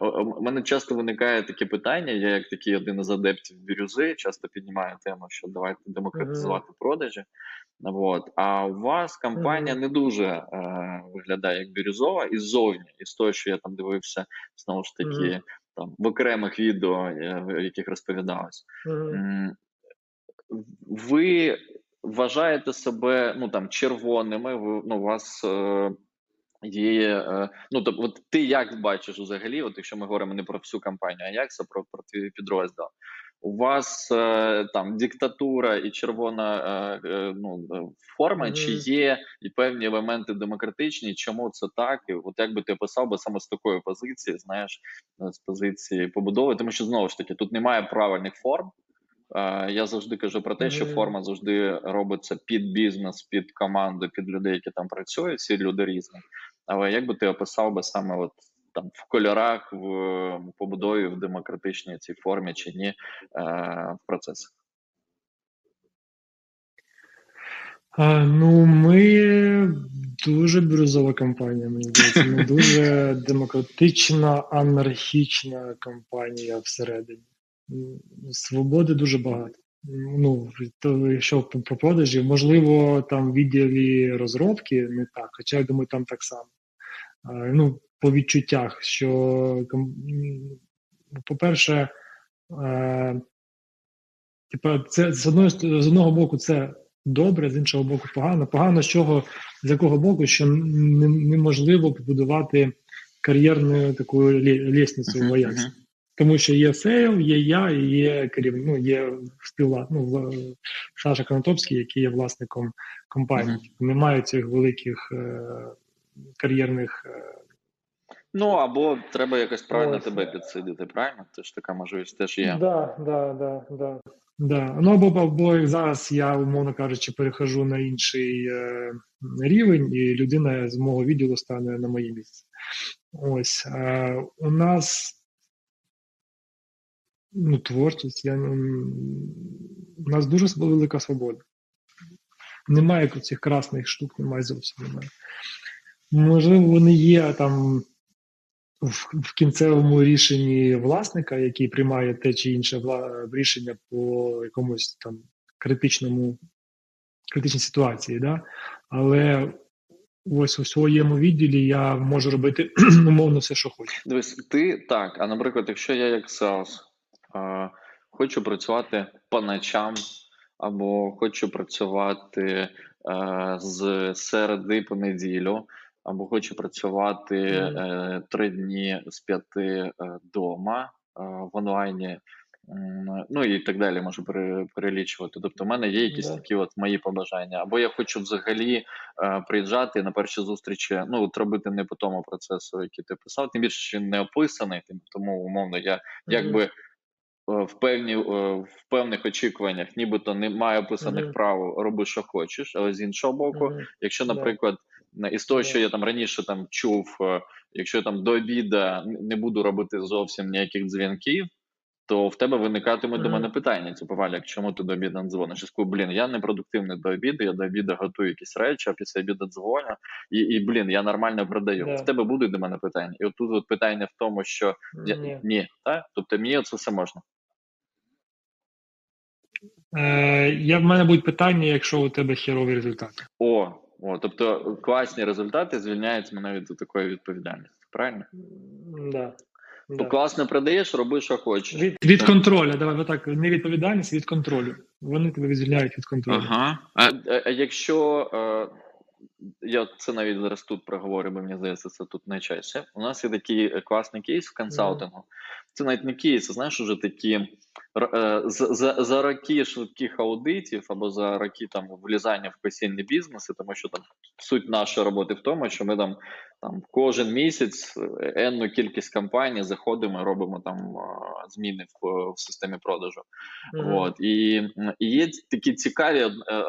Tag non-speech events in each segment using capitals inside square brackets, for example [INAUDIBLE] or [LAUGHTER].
У мене часто виникає таке питання. Я, як такий один із адептів бірюзи, часто піднімаю тему, що давайте демократизувати продажі. От. А у вас компанія не дуже е, виглядає як бірюзова і ззовні, і з того, що я там дивився, знову ж таки, там в окремих відео, е, в яких розповідалось. Ви вважаєте себе ну там червоними, ви ну у вас. Е, Є, е, ну тобто, от ти як бачиш взагалі, от якщо ми говоримо не про всю кампанію, а як це про про твій підрозділ? У вас е, там диктатура і червона е, ну, форма, mm -hmm. чи є і певні елементи демократичні? Чому це так? І От як би ти описав би саме з такої позиції, знаєш, з позиції побудови, тому що знову ж таки тут немає правильних форм. Е, я завжди кажу про те, що форма завжди робиться під бізнес, під команду, під людей, які там працюють. Всі люди різні. Але як би ти описав би саме от там в кольорах, в побудові, в демократичній цій формі чи ні е, в процесах? Ну, ми дуже бірюзова компанія. Мені здається, ми дуже демократична, анархічна компанія всередині. Свободи дуже багато. Ну, то, якщо про продажі, можливо, там відділі розробки не так, хоча я думаю, там так само. Ну, по відчуттях, що, по-перше, е, типа, це з одного з одного боку це добре, з іншого боку, погано. Погано з чого, з якого боку, що неможливо побудувати кар'єрну таку лестницу в Аяксі. Тому що є sale, є я, і є керівник, ну, є співвла, ну, Саша Конотопський, який є власником компанії. Uh-huh. Немає цих великих е, кар'єрних е, Ну або треба якось правильно Ось. тебе підсидити, правильно? Тож така можливість теж є. Да, да, да, да. Да. Ну або або зараз я, умовно кажучи, перехожу на інший е, рівень, і людина з мого відділу стане на моє місце. Ось е, у нас ну, творчість, я, у нас дуже велика свобода. Немає цих красних штук, немає зовсім немає. Можливо, вони є там в, в кінцевому рішенні власника, який приймає те чи інше вла... рішення по якомусь там критичному критичній ситуації, да? але ось у своєму відділі я можу робити [CLEARS THROAT] умовно все, що хочу. Дивись, ти так. А наприклад, якщо я як а, хочу працювати по ночам, або хочу працювати з середи по неділю або хоче працювати е, три дні з п'яти вдома е, в онлайні. Ну і так далі можу перелічувати. Тобто, в мене є якісь yeah. такі от мої побажання. Або я хочу взагалі е, приїжджати на перші зустрічі, ну от робити не по тому процесу, який ти писав, тим більше що він не описаний, тому умовно я mm-hmm. якби е, в певні е, в певних очікуваннях, нібито немає описаних mm-hmm. прав, роби, що хочеш, але з іншого боку, mm-hmm. якщо, наприклад. Yeah із того, що я там раніше там чув, е, якщо я там до обіда не буду робити зовсім ніяких дзвінків, то в тебе виникатиме mm-hmm. до мене питання: типу, Валяк, чому ти до обіду не дзвониш? Я скажу, блін, я не продуктивний до обіду, я до обіду готую якісь речі, а після обіду дзвоню, і, і блін, я нормально продаю. Yeah. В тебе будуть до мене питання. І отут от питання в тому, що mm-hmm. ні, так? Тобто мені це все можна. Е, я В мене будуть питання, якщо у тебе херові результати. О, о, тобто класні результати звільняють мене від такої відповідальності, правильно? Да. То да. класно продаєш, роби, що хочеш. Від від контролю, давай так, не відповідальність, від контролю. Вони тебе звільняють від контролю. Ага. А, а, а якщо е, я це навіть зараз тут проговорю, бо мені здається, це тут найчастіше. У нас є такий класний кейс в консалтингу. Це навіть не кейс, це знаєш, уже такі Е, за за роки швидких аудитів або за роки там влізання в постійні бізнеси, тому що там суть нашої роботи в тому, що ми там там кожен місяць е, енну кількість компаній заходимо, і робимо там е, зміни в, в системі продажу. Mm-hmm. От і, і є такі цікаві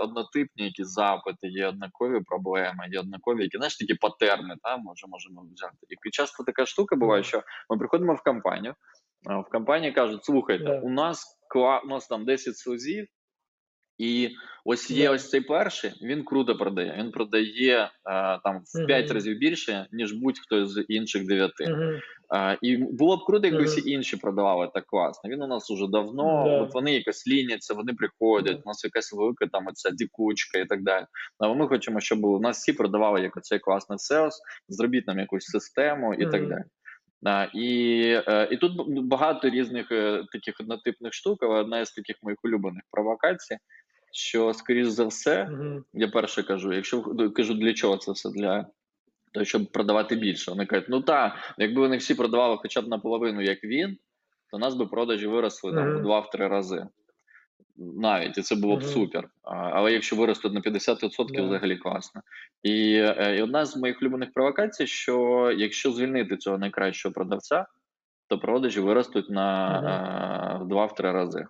однотипні якісь запити, є однакові проблеми, є однакові які знаєш, такі патерни. Та може можемо взяти. І часто така штука буває, що ми приходимо в компанію в компанії кажуть: слухайте, yeah. у нас у нас там 10 СУЗів, і ось є yeah. ось цей перший. Він круто продає. Він продає там в 5 uh-huh. разів більше, ніж будь-хто з інших 9. Uh-huh. І було б круто, якби всі інші продавали так класно. Він у нас уже давно, Да. от вони якось ліняться, вони приходять, Да. у нас якась велика там оця дікучка і так далі. Але ми хочемо, щоб у нас всі продавали як оцей класний SEOs, зробіть нам якусь систему і так далі. І, е, і тут багато різних е, таких однотипних штук, але одна із таких моїх улюблених провокацій, що, скоріш за все, Мгм. я перше кажу, якщо ну, кажу, для чого це все? Для того, щоб продавати більше. Вони кажуть, ну так, якби вони всі продавали хоча б наполовину, як він, то у нас би продажі виросли там в Мгм. 2-3 рази. Навіть і це було б супер. Але якщо виростуть на 50%, Да. взагалі класно. І, е, і одна з моїх улюблених провокацій, що якщо звільнити цього найкращого продавця, то продажі виростуть на е, в 2-3 рази.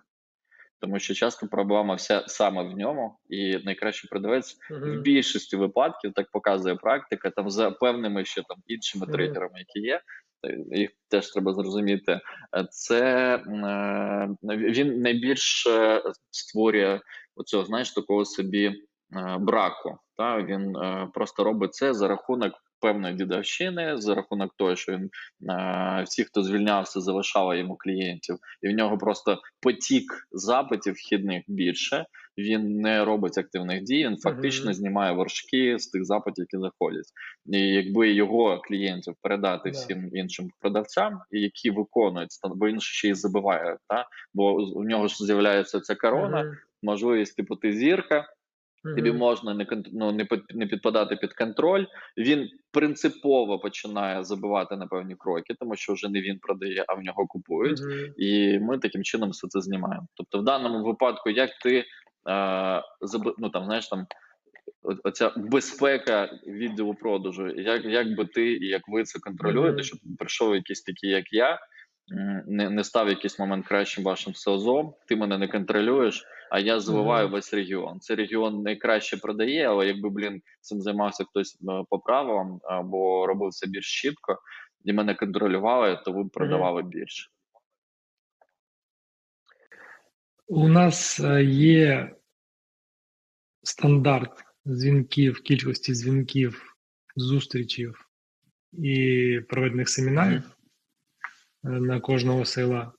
Тому що часто проблема вся саме в ньому, і найкращий продавець в більшості випадків так показує практика, там за певними ще там іншими Мгм. трейдерами, які є. Їх теж треба зрозуміти. Це е, він найбільш е, створює оцього, знаєш, такого собі е, браку. Та він просто робить це за рахунок певної дідовщини, за рахунок того, що він е, всі, хто звільнявся, залишали йому клієнтів, і в нього просто потік запитів вхідних більше. Він не робить активних дій, він фактично Мгм. знімає вершки з тих запитів, які заходять. І якби його клієнтів передати Да. всім іншим продавцям, які виконують бо він ще й забиває, та бо у нього ж з'являється ця корона, Мгм. можливість типу ти зірка, тобі можна не ну, не не підпадати під контроль. Він принципово починає забивати на певні кроки, тому що вже не він продає, а в нього купують. Мгм. І ми таким чином все це знімаємо. Тобто, в даному випадку, як ти ну там знаєш там. Оця безпека відеопродажу, як, як би ти і як ви це контролюєте, щоб прийшов якийсь такий, як я, не, не став якийсь момент кращим вашим селзом, ти мене не контролюєш, а я заливаю Мгм. весь регіон. Цей регіон найкраще продає, але якби блін цим займався хтось е, по правилам або робив це більш чітко, і мене контролювали, то ви б продавали більше. У нас е, є стандарт дзвінків, кількості дзвінків, зустрічів і проведених семінарів е, на кожного села.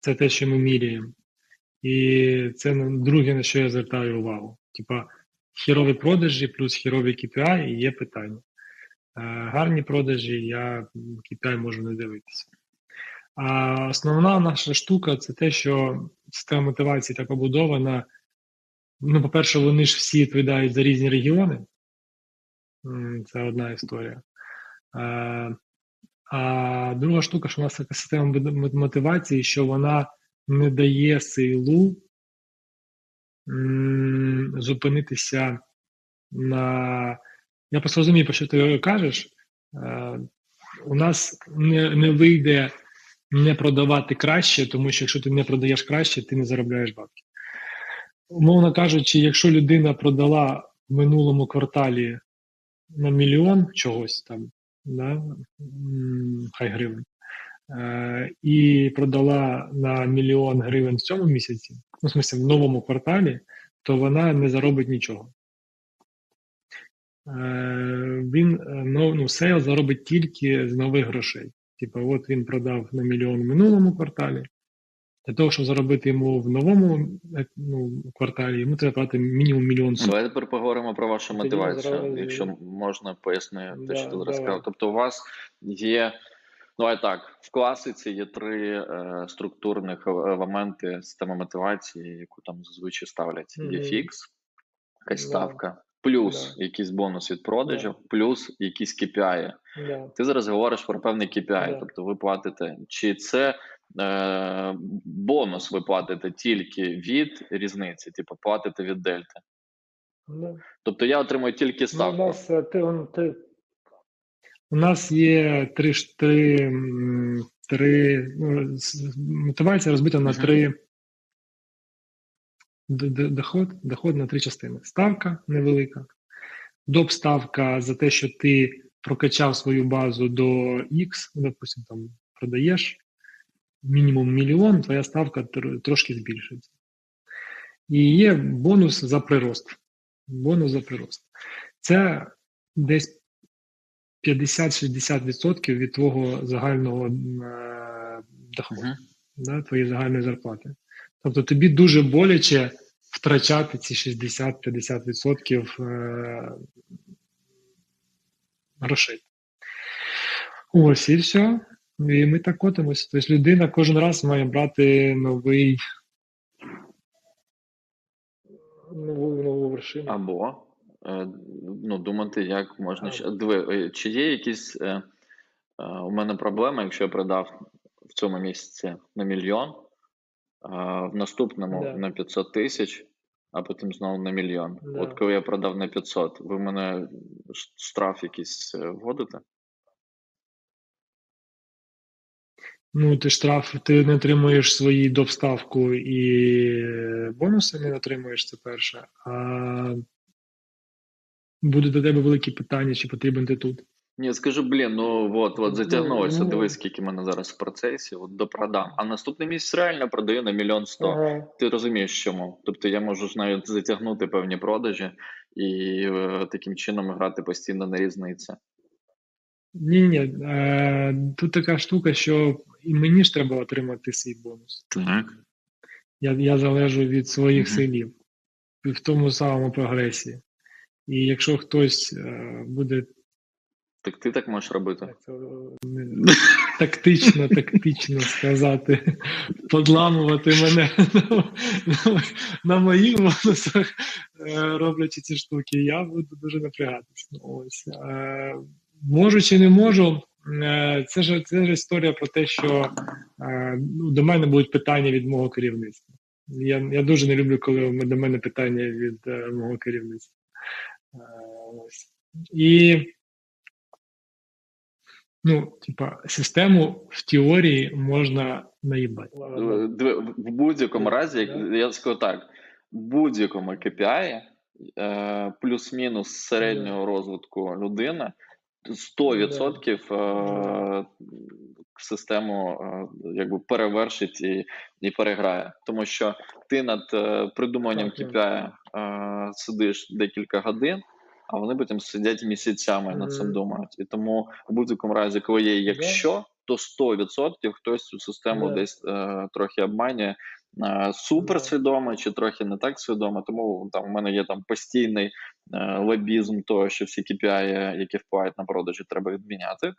Це те, що ми міряємо. І це друге, на що я звертаю увагу. Типа хірові продажі плюс хірові KPI є питання. Е, Гарні продажі, я KPI можу не дивитися. А основна наша штука це те, що система мотивації так побудована. Ну, по-перше, вони ж всі відповідають за різні регіони. Це одна історія. Е, А друга штука, що у нас така система мотивації, що вона не дає силу зупинитися на. Я просто розумію, про що ти кажеш. Е, У нас не, не вийде не продавати краще, тому що якщо ти не продаєш краще, ти не заробляєш бабки. Умовно кажучи, якщо людина продала в минулому кварталі на мільйон чогось там, да, хай гривень, е, і продала на мільйон гривень в цьому місяці, ну, в смысле, в новому кварталі, то вона не заробить нічого. Е, Він е, ну, ну, sale заробить тільки з нових грошей. Типа, от він продав на мільйон в минулому кварталі. Для того, щоб заробити йому в новому е, ну, кварталі, йому треба платити мінімум мільйон сотень. Давайте тепер поговоримо про вашу Тоді мотивацію, зараз- якщо можна пояснити те, Да, що ти зараз сказав. Тобто, у вас є. Давай так, в класиці є три е, структурних елементи системи мотивації, яку там зазвичай ставлять. Є фікс, якась ставка, плюс Да. якийсь бонус від продажів, плюс якісь KPI. Да. Ти зараз говориш про певний KPI, Да. тобто ви платите, чи це е, бонус ви платите тільки від різниці, типу платите від дельти. Да. Тобто я отримую тільки Ну, у нас е, ти, ти, у нас є три, три, три ну, мотивація розбита на три доход, доход на три частини. Ставка невелика, доп ставка за те, що ти прокачав свою базу до X, допустим, там продаєш мінімум мільйон, твоя ставка трошки збільшується. І є бонус за прирост. Бонус за прирост. Це десь 50-60% від твого загального е, доходу, Мгм. да, твоєї загальної зарплати. Тобто тобі дуже боляче втрачати ці 60-50% е, грошей. Ось і все. І ми так котимося. Тобто людина кожен раз має брати новий нову, нову вершину. Або е, ну, думати, як можна ще. Диви, е, чи є якісь. У мене проблема, якщо я продав в цьому місяці на мільйон, в наступному Да. на 500 тисяч, а потім знову на мільйон. Да. От коли я продав на 500, ви мене штраф якийсь е, вводите? Ну, ти штраф, ти не отримуєш свої довставку і е, бонуси не отримуєш, це перше. А буде до тебе велике питання, чи потрібен ти тут. Ні, скажу, блін, ну от, от Ну, затягнулося. ну. Дивись, скільки мене зараз в процесі, от допродам. А наступний місяць реально продаю на мільйон сто. Ти розумієш, чому? Тобто я можу ж навіть затягнути певні продажі і е, таким чином грати постійно на різниці. Ні, ні, е, тут така штука, що і мені ж треба отримати свій бонус. Так. Я, я залежу від своїх Мгм. силів в тому самому прогресі. І якщо хтось е, буде Так ти так можеш робити. е, тактично, тактично сказати, подламувати мене на, моїх бонусах, е, роблячи ці штуки, я буду дуже напрягатися. Ну, Ось. Е, можу чи не можу, це ж, це ж історія про те, що ну, до мене будуть питання від мого керівництва. Я, я дуже не люблю, коли до мене питання від мого керівництва. Ось. І Ну, типа, систему в теорії можна наїбати. Е, В будь-якому разі, я скажу так, в будь-якому KPI е, плюс-мінус середнього розвитку людини 100% е, систему е, якби перевершить і, і переграє. Тому що ти над придуманням KPI сидиш декілька годин, а вони потім сидять місяцями над цим думають. І тому в будь-якому разі, коли є якщо, то 100% хтось цю систему десь е, трохи обманює. е, Супер свідомо чи трохи не так свідомо, тому там у мене є там постійний е, лобізм того, що всі KPI, які впливають на продажі, треба відміняти,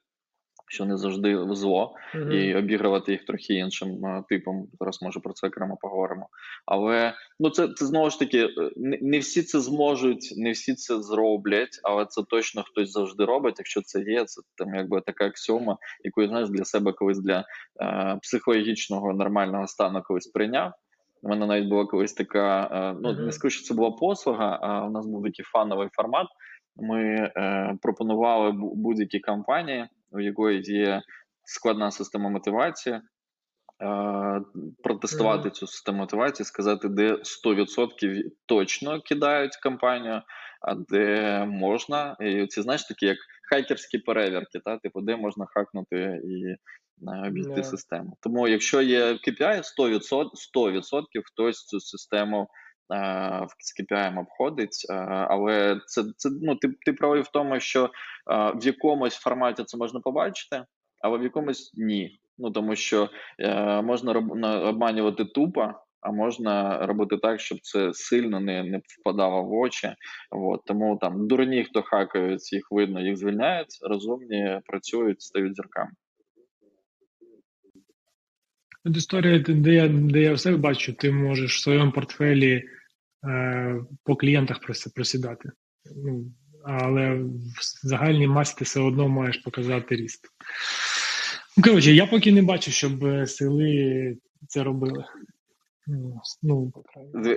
що не завжди зло Мгм. і обігрувати їх трохи іншим е, типом. Зараз може про це окремо поговоримо. Але ну це, це знову ж таки е, не, не всі це зможуть, не всі це зроблять, але це точно хтось завжди робить. Якщо це є, це там якби така аксіома, яку знаєш для себе колись для е, психологічного нормального стану колись прийняв. У мене навіть була колись така, е, ну Мгм. не скажу, що це була послуга, а у нас був такий фановий формат. Ми е, пропонували будь-які компанії, у якої є складна система мотивації, е, протестувати Мгм. цю систему мотивації, сказати, де 100% точно кидають компанію, а де можна. І ці знаєш такі як хакерські перевірки, та типу, де можна хакнути і е, обійти Да. систему. Тому, якщо є KPI, 100%, 100% хтось цю систему з KPI обходить, е, але це, це ну, ти, ти правий в тому, що е, в якомусь форматі це можна побачити, але в якомусь ні. Ну тому що е, можна обманювати тупо, а можна робити так, щоб це сильно не, не впадало в очі. От, тому там дурні, хто хакають, їх видно, їх звільняють, розумні працюють, стають зірками. От історія, де я, де я все бачу, ти можеш в своєму портфелі е, по клієнтах просідати. Ну, але в загальній масі ти все одно маєш показати ріст. Ну, коротше, я поки не бачу, щоб е, сили це робили. Ну, Ну,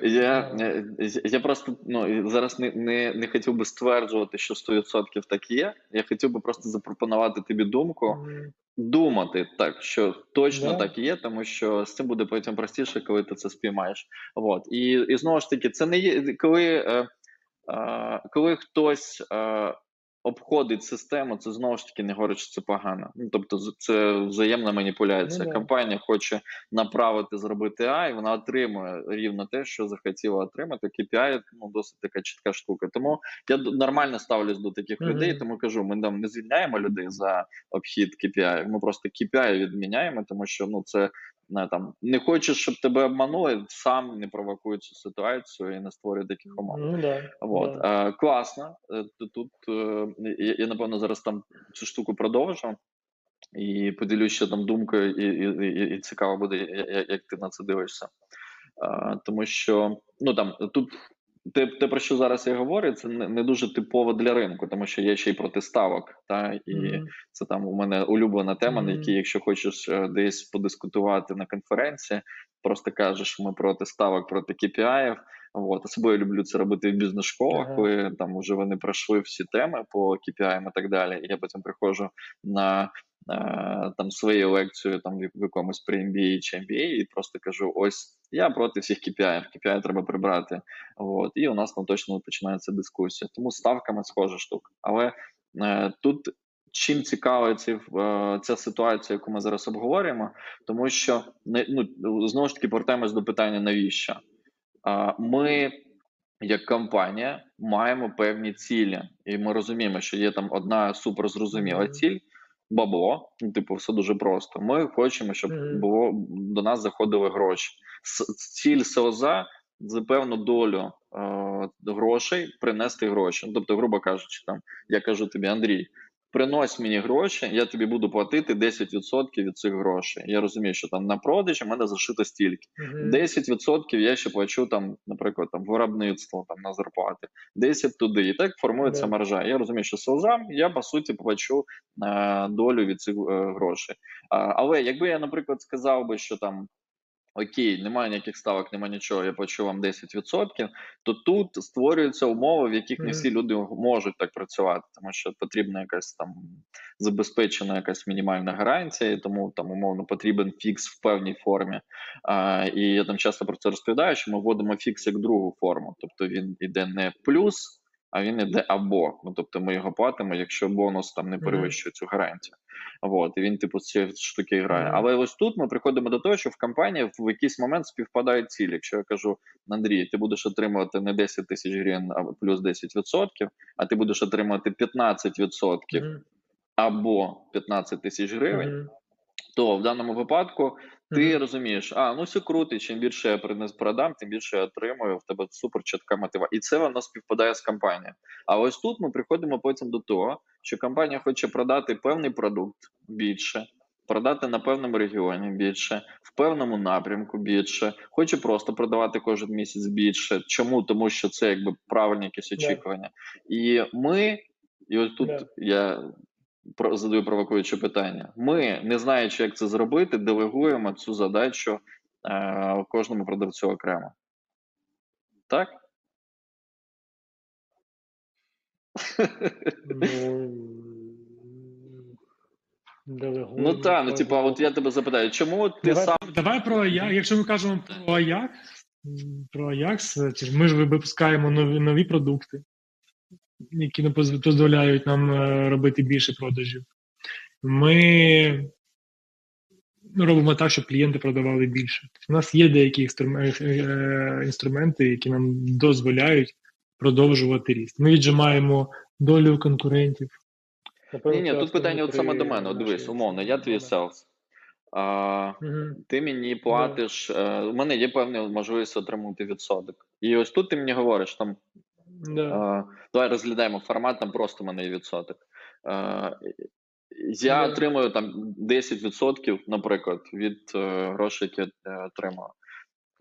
Я, я, просто ну, зараз не, не, не хотів би стверджувати, що 100% так є. Я хотів би просто запропонувати тобі думку, думати так, що точно Да. так і є, тому що з цим буде потім простіше, коли ти це спіймаєш. От. І, і знову ж таки, це не є коли, е, е, коли хтось е, обходить систему, це знову ж таки не говорить, що це погано. Ну, тобто, це взаємна маніпуляція. Ну. Компанія хоче направити, зробити AI, вона отримує рівно те, що захотіла отримати. KPI ну, досить така чітка штука. Тому я нормально ставлюсь до таких Мгм. людей, тому кажу, ми там не звільняємо людей за обхід KPI, ми просто KPI відміняємо, тому що ну це там не хочеш, щоб тебе обманули, сам не провокуй цю ситуацію і не створюй таких умов. Ну да. Вот. да. Е, класно. Е, Тут е, я, я напевно зараз там цю штуку продовжу і поділюсь ще там думкою, і, і, і, і цікаво буде, як ти на це дивишся. Тому що ну там тут. Те, те, про що зараз я говорю, це не, не дуже типово для ринку, тому що є ще й протиставок, та і Мгм. це там у мене улюблена тема, на якій, якщо хочеш е, десь подискутувати на конференції, просто кажеш, ми проти ставок, проти KPI. От особливо я люблю це робити в бізнес-школах, Ага. коли там вже вони пройшли всі теми по KPI і так далі. І я потім приходжу на е, там свою лекцію там в якомусь при MBA чи MBA і просто кажу: ось я проти всіх KPI, KPI треба прибрати. От, і у нас там точно починається дискусія. Тому ставками схожа штука. Але е, тут чим цікава ці, е, ця ситуація, яку ми зараз обговорюємо, тому що не ну знову ж таки повертаємось до питання навіщо. Ми, як компанія, маємо певні цілі, і ми розуміємо, що є там одна суперзрозуміла ціль. Бабло, ну, типу, все дуже просто. Ми хочемо, щоб було до нас заходили гроші. Ціль СОЗа за певну долю е, грошей принести гроші. Ну, Тобто, грубо кажучи, там я кажу тобі, Андрій, принось мені гроші, я тобі буду платити 10% від цих грошей. Я розумію, що там на продажі в мене зашито стільки. Мгм. 10% я ще плачу там, наприклад, там виробництво там на зарплати, 10 туди. І так формується маржа. Я розумію, що селзам я по суті плачу е, долю від цих е, грошей. А, але якби я, наприклад, сказав би, що там. Окей, немає ніяких ставок, немає нічого, я плачу вам 10%, то тут створюються умови, в яких не всі люди можуть так працювати, тому що потрібна якась там забезпечена якась мінімальна гарантія, і тому там умовно потрібен фікс в певній формі. А, і я там часто про це розповідаю, що ми вводимо фікс як другу форму, тобто він іде не плюс, а він іде або. Ну тобто ми його платимо, якщо бонус там не перевищує цю гарантію. От, і він, типу, з цієї штуки грає. Але ось тут ми приходимо до того, що в компанії в якийсь момент співпадають цілі. Якщо я кажу, Андрій, ти будеш отримувати не 10 тисяч гривень, а плюс 10%, а ти будеш отримувати 15% Мгм. або 15 тисяч гривень, то в даному випадку ти розумієш, а ну все круто, чим більше я принес продам, тим більше я отримую. В тебе супер чітка мотивація. І це воно співпадає з компанією. А ось тут ми приходимо потім до того, що компанія хоче продати певний продукт більше, продати на певному регіоні більше, в певному напрямку більше, хоче просто продавати кожен місяць більше. Чому? Тому що це якби правильні якісь очікування. І ми, і ось тут Да. я задаю провокуюче питання. Ми, не знаючи, як це зробити, делегуємо цю задачу е, кожному продавцю окремо. Так? Ну, Ну так, ну типа, от я тебе запитаю, чому ти давай, сам давай про Ajax. Якщо ми кажемо про м, про ж ми ж випускаємо нові, нові продукти, які не дозволяють нам е, робити більше продажів. Ми ну, робимо так, щоб клієнти продавали більше. У нас є деякі інструменти, інструменти, які нам дозволяють продовжувати ріст. Ми віджимаємо долю конкурентів. ні, ні, тут питання от саме до мене. От дивись, умовно, я твій селс. А, Угу. ти мені платиш. е, у мене є певна можливість отримати відсоток. І ось тут ти мені говориш там. Е, давай розглядаємо формат, там просто мене є відсоток. Е, я отримую там 10%, наприклад, від е, грошей, які я отримую.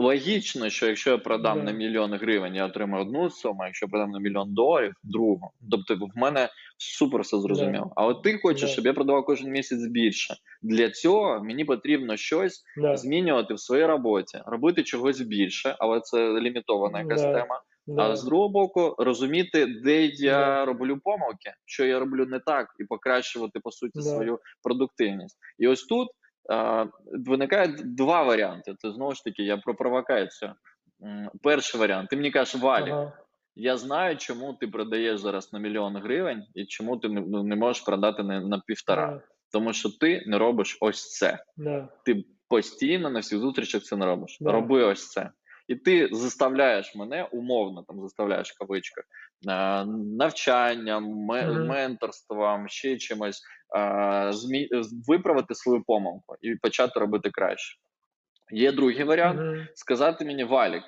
Логічно, що якщо я продам Да. на мільйон гривень, я отримаю одну суму, а якщо продам на мільйон доларів другу. Тобто в мене супер все зрозуміло. А от ти хочеш, Да. щоб я продавав кожен місяць більше. Для цього мені потрібно щось Да. змінювати в своїй роботі, робити чогось більше, але це лімітована якась Да. тема. Да. А з другого боку, розуміти, де я Да. роблю помилки, що я роблю не так, і покращувати по суті Да. свою продуктивність. І ось тут е, виникає два варіанти. Це знову ж таки я про провокацію. Перший варіант. Ти мені кажеш, Валі, Ага. я знаю, чому ти продаєш зараз на мільйон гривень, і чому ти не, ну, не можеш продати на, на півтора. Да, Тому що ти не робиш ось це. да. Ти постійно на всіх зустрічах це не робиш. Да. Роби ось це. І ти заставляєш мене, умовно там заставляєш в кавичках, е, навчанням, менторством, ще чимось е, змі- виправити свою помилку і почати робити краще. Є другий варіант сказати мені Валік,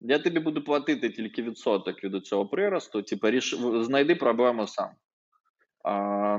я тобі буду платити тільки відсоток від цього приросту, типу, ріш... знайди проблему сам. А,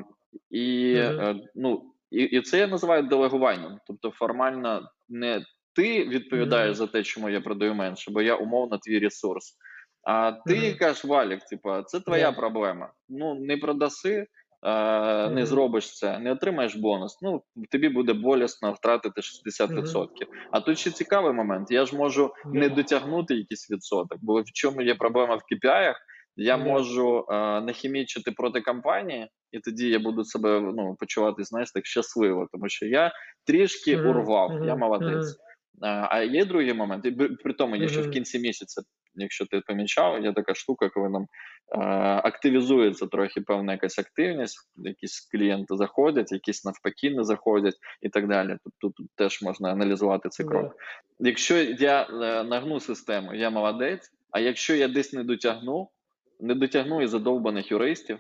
і, Мгм. е, ну, і, і це я називаю делегуванням. Тобто, формально не ти відповідаєш Мгм. за те, чому я продаю менше, бо я умовно твій ресурс. А ти Мгм. кажеш, Валік, типу, це твоя Да. проблема. Ну, не продаси, е, не зробиш це, не отримаєш бонус. Ну, тобі буде болісно втратити 60%. А тут ще цікавий момент. Я ж можу Да. не дотягнути якийсь відсоток, бо в чому є проблема в KPI, я Да. можу е, нахімічити проти компанії, і тоді я буду себе ну, почувати, знаєш, так щасливо, тому що я трішки Мгм, урвав, мгм, я молодець. А є другий момент, і при тому, є ще в кінці місяця, якщо ти помічав, є така штука, коли нам активізується трохи певна якась активність, якісь клієнти заходять, якісь навпаки не заходять і так далі. Тобто тут теж можна аналізувати цей крок. Якщо я е, нагну систему, я молодець. А якщо я десь не дотягну, не дотягну і задовбаних юристів,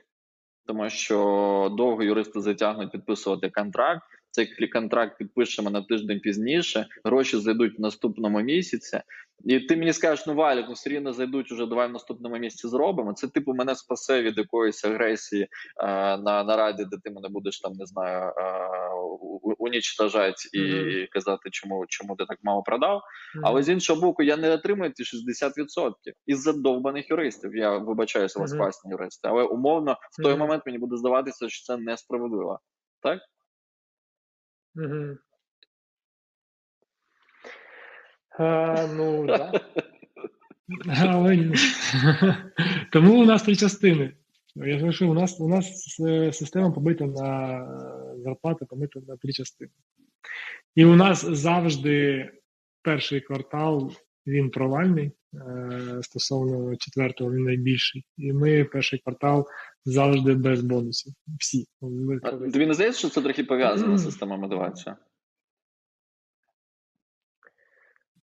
тому що довго юристи затягнуть підписувати контракт. Цей контракт підпишемо на тиждень пізніше, гроші зайдуть в наступному місяці. І ти мені скажеш, ну Валік, ну все рівно зайдуть уже, давай в наступному місяці зробимо. Це типу мене спасе від якоїсь агресії е, на, на раді, де ти мене будеш там, не знаю, е, у- у- унічтожати і, Мгм. і казати, чому, чому ти так мало продав. Мгм. Але з іншого боку, я не отримую ті 60% із-за довбаних юристів. Я вибачаюся, у вас Мгм. класні юристи. Але умовно в той Мгм. момент мені буде здаватися, що це несправедливо. Так? Мгм. А, ну, да. Але ні. Тому у нас три частини. Я ж у нас у нас система побита на зарплати, побита на три частини. І у нас завжди перший квартал він провальний. е, Стосовно четвертого він найбільший. І ми перший квартал завжди без бонусів. Всі. Тобі не здається, що це трохи пов'язано з Мгм. системою мотивації?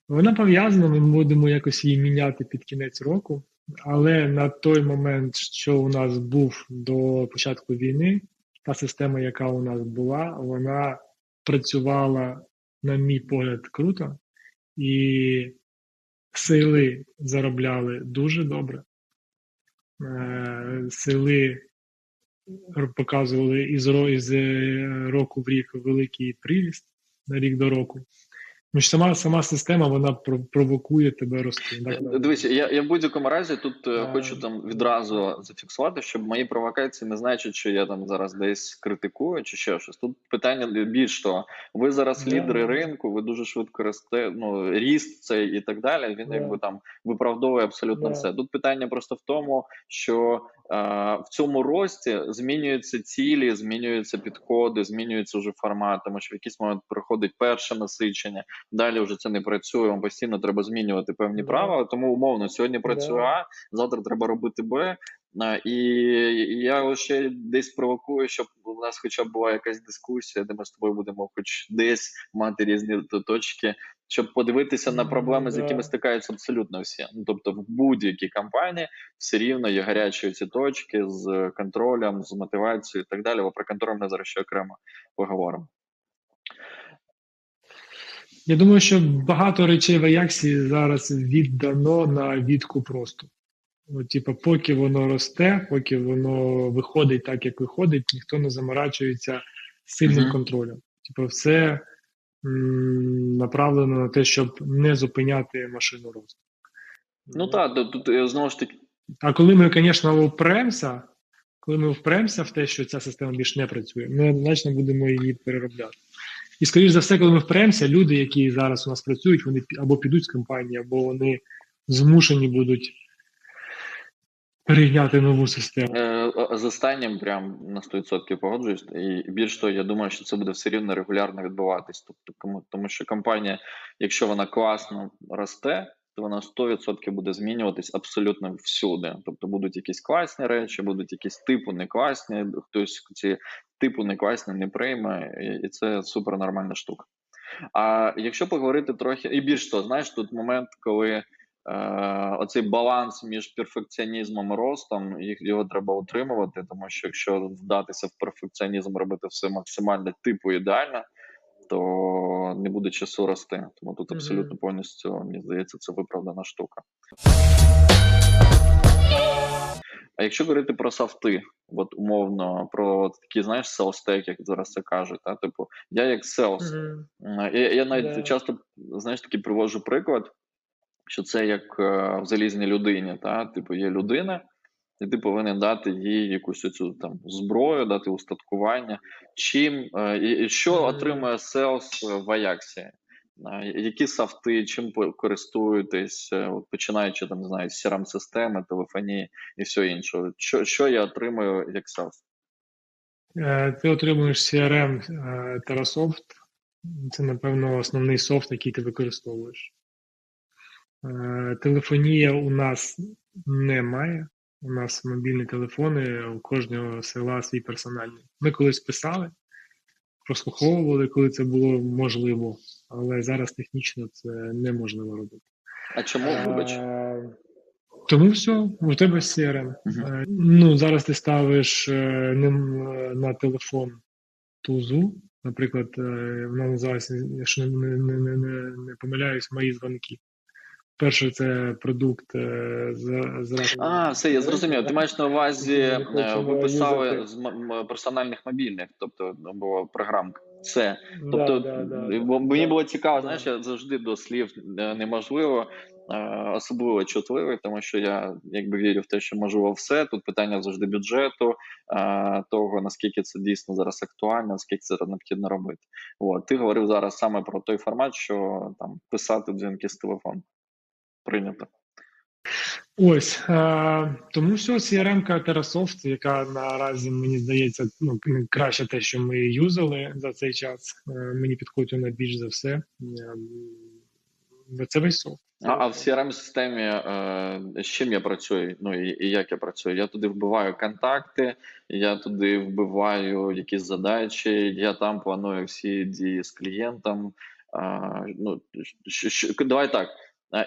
Вона пов'язана, ми будемо якось її міняти під кінець року. Але на той момент, що у нас був до початку війни, та система, яка у нас була, вона працювала, на мій погляд, круто, і сили заробляли дуже добре. Е, Сили показували із, е, року в рік великий приріст на рік до року. Ну, ж сама, сама система вона провокує тебе рости. Так, Дивіться, я, я в будь-якому разі тут е, Е, хочу там відразу зафіксувати, щоб мої провокації не значать, що я там зараз десь критикую чи ще щось. Тут питання більш того, ви зараз Да. лідери ринку, ви дуже швидко росте. Ну ріст цей і так далі. Він Да. якби там виправдовує абсолютно Да. все. Тут питання просто в тому, що е, в цьому рості змінюються цілі, змінюються підходи, змінюється вже формат, тому що в якийсь момент приходить перше насичення. Далі вже це не працює. Вам постійно треба змінювати певні Да. правила. Тому умовно сьогодні працює. А, завтра треба робити Б. І я ще десь провокую, щоб у нас хоча б була якась дискусія, де ми з тобою будемо хоч десь мати різні точки, щоб подивитися на проблеми, з якими стикаються абсолютно всі. Ну тобто, в будь-якій компанії все рівно є гарячі ці точки з контролем, з мотивацією і так далі. Бо про контроль ми зараз ще окремо поговоримо. Я думаю, що багато речей в Аяксі зараз віддано на відку просто. От, типу, поки воно росте, поки воно виходить так, як виходить, ніхто не заморачується сильним Мгм. контролем. Типу, все направлено на те, щоб не зупиняти машину росту. Ну так, тут, е, знову ж таки. А коли ми, звісно, впремося, коли ми впремося в те, що ця система більш не працює, ми однозначно будемо її переробляти. І, скоріш за все, коли ми впремося, люди, які зараз у нас працюють, вони або підуть з компанії, або вони змушені будуть перейняти нову систему. Е, З останнім прям на 100% погоджуюсь. І більш того, я думаю, що це буде все рівно регулярно відбуватись. Тобто, кому тому що компанія, якщо вона класно росте, то вона 100% буде змінюватись абсолютно всюди. Тобто будуть якісь класні речі, будуть якісь типу не класні, хтось ці типу не класні не прийме, і- це супер нормальна штука. А якщо поговорити трохи, і більш того, знаєш, тут момент, коли оцей баланс між перфекціонізмом і ростом, їх його треба утримувати, тому що якщо вдатися в перфекціонізм, робити все максимально типу ідеально, то не буде часу рости. Тому тут абсолютно повністю, мені здається, це виправдана штука. А якщо говорити про софти, от умовно про такі, знаєш, селстек, як зараз це кажуть, та типу, я як селс. М, Я, я навіть Да. часто знаєш такий привожу приклад, що це як е, в залізній людині. Та? Типу, є людина, і ти повинен дати їй якусь оцю там зброю, дати устаткування. Чим е, і, і що отримує селс в Аяксі? Які софти, чим користуєтесь, е, починаючи там, не знаю, з crm системи телефонії і все інше. Що, що я отримую як селс? Е, Ти отримуєш CRM е, Terrasoft. Це, напевно, основний софт, який ти використовуєш. Е, Телефонія у нас немає. У нас мобільні телефони, у кожного села свій персональний. Ми колись писали, прослуховували, коли це було можливо, але зараз технічно це неможливо робити. А чому, вибач? Е, Тому все, у тебе CRM. Мгм. Е, Ну, зараз ти ставиш ним на телефон тузу. Наприклад, вона називається, якщо не, не, не- не помиляюсь, мої дзвонки. Перше, це продукт е, з, з А, все, я зрозумів. Ти маєш на увазі, е, ви писали з персональних мобільних, тобто або програмка. Це. Тобто, да, да, да, мені було цікаво, знаєш, я завжди до слів е, неможливо, особливо чутливий, тому що я якби вірю в те, що можливо все. Тут питання завжди бюджету, того наскільки це дійсно зараз актуально, наскільки це необхідно робити. От ти говорив зараз саме про той формат, що там писати дзвінки з телефону. Прийнято. Ось е, тому все CRM-ка Terrasoft, яка наразі мені здається, ну краще те, що ми юзали за цей час. Е, мені підходить вона більш за все. Е, це весь софт. А, а в crm системі е, з чим я працюю? Ну і, і як я працюю? Я туди вбиваю контакти, я туди вбиваю якісь задачі, я там планую всі дії з клієнтом. А, ну, що, що, давай так.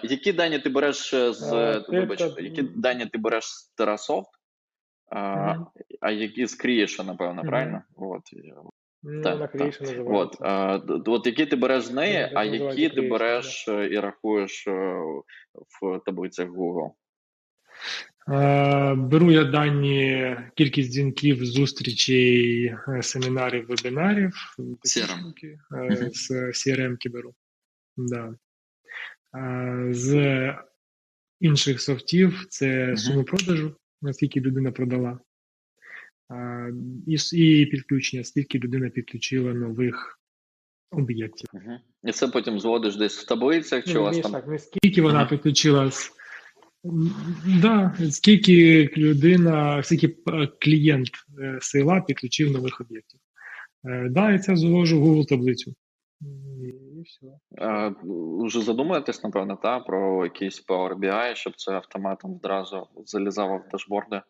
Які дані ти береш е, з А, ти вибач, так- які дані ти береш з Terrasoft, а, а які з Creation, напевно, правильно? От. Ну, Так, так. От, а, от які ти береш з неї, Ну, а які ти береш е, і рахуєш е, в таблицях Google? Е, Беру я дані кількість дзвінків, зустрічей, е, семінарів, вебінарів. CRM. е. З CRM-ки беру. Да. З інших софтів це суми продажу, наскільки людина продала. І, підключення, скільки людина підключила нових об'єктів. Угу. І це потім зводиш десь в таблицях, чи у Ну, вас там. так, не скільки вона підключила Да, скільки людина, скільки е, клієнт е, села підключив нових об'єктів. Е, Да, і це звожу в Google таблицю. І. Е, вже задумуєтесь, напевно, та, про якийсь Power BI, щоб це автоматом одразу залізало в дашборди.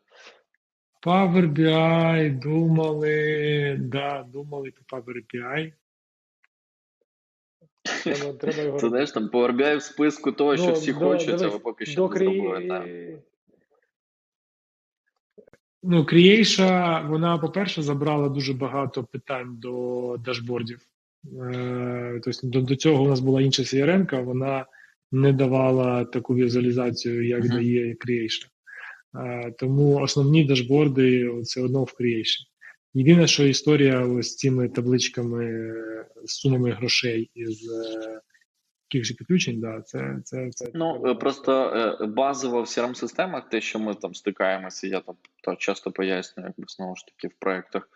Power BI, думали, да, думали про Power BI. Треба, треба його Це знаєш, там Power BI в списку того, що Ну, всі до- хочуть, але поки що не зробили. крі- Ну, Creation, вона, по-перше, забрала дуже багато питань до дашбордів. Тобто до, до цього у нас була інша CRM, вона не давала таку візуалізацію, як Мгм. дає Creation. Е, тому основні дашборди все одно в Creation. Єдине, що історія ось з цими табличками е, з сумами грошей із кількістю підключень, да, це, це, це Ну, просто базово в crm системах те, що ми там стикаємося, я там то часто пояснюю, якби знову ж таки в проєктах.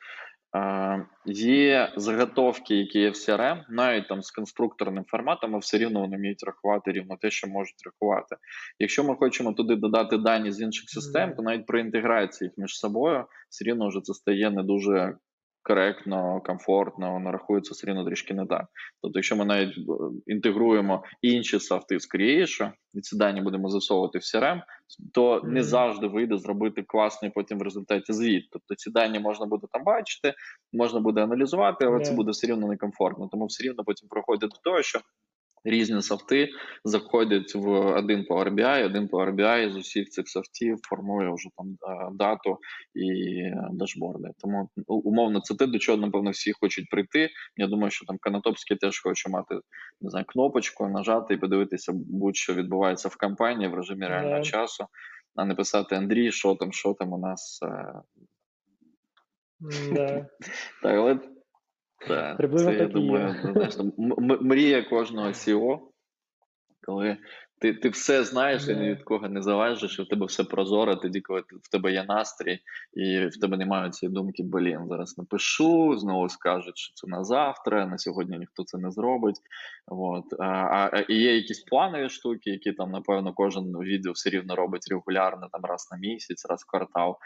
Є заготовки, які є в CRM, навіть там з конструкторним форматом, а все рівно вони вміють рахувати рівно те, що можуть рахувати. Якщо ми хочемо туди додати дані з інших систем, то навіть при інтеграції їх між собою все рівно вже це стає не дуже коректно, комфортно, воно рахується все рівно трішки не так. Тобто, якщо ми навіть е, інтегруємо інші софти з Creation, і ці дані будемо засовувати в CRM, то не завжди вийде зробити класний потім в результаті звіт. Тобто ці дані можна буде там бачити, можна буде аналізувати, але це буде все рівно некомфортно. Тому все рівно потім проходить до того, що різні софти заходять в один Power BI, один Power BI з усіх цих софтів формує вже там е, дату і дашборди. Тому умовно це те, до чого напевно всі хочуть прийти. Я думаю, що там Канатопський теж хоче мати не знаю, кнопочку, нажати і подивитися, будь-що відбувається в кампанії в режимі реального Да. часу, а не писати Андрій, що там, що там у нас. е, Да. [LAUGHS] Так, але так, Приблизно це, я так і думаю, ну, знаєш, мрія кожного CEO, коли ти, ти все знаєш і ні від кого не залежиш, і в тебе все прозоро, тоді, коли в тебе є настрій, і в тебе немає цієї думки, блін, зараз напишу, знову скажуть, що це на завтра, на сьогодні ніхто це не зробить. От. А, а, а- і є якісь планові штуки, які там, напевно, кожен відео все рівно робить регулярно, там раз на місяць, раз в квартал.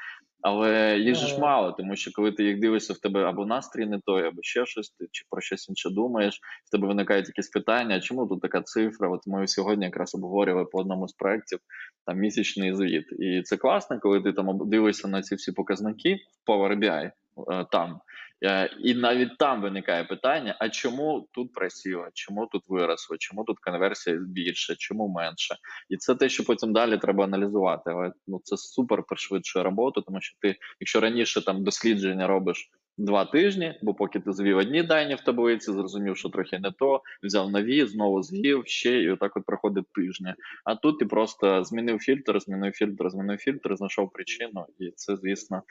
Але їх же ж мало, тому що коли ти їх дивишся, в тебе або настрій не той, або ще щось, ти чи про щось інше думаєш, в тебе виникають якісь питання, чому тут така цифра? От ми сьогодні якраз обговорювали по одному з проєктів там місячний звіт. І це класно, коли ти там дивишся на ці всі показники в Power BI е, там. Е, І навіть там виникає питання: а чому тут просіло, чому тут виросло, чому тут конверсія більше, чому менше? І це те, що потім далі треба аналізувати. Але ну це супер пришвидшує роботу, тому що ти, якщо раніше там дослідження робиш два тижні, бо поки ти звів одні дані в таблиці, зрозумів, що трохи не то, взяв нові, знову звів ще, і отак от проходить тижні. А тут ти просто змінив фільтр, змінив фільтр, змінив фільтр, знайшов причину, і це, звісно,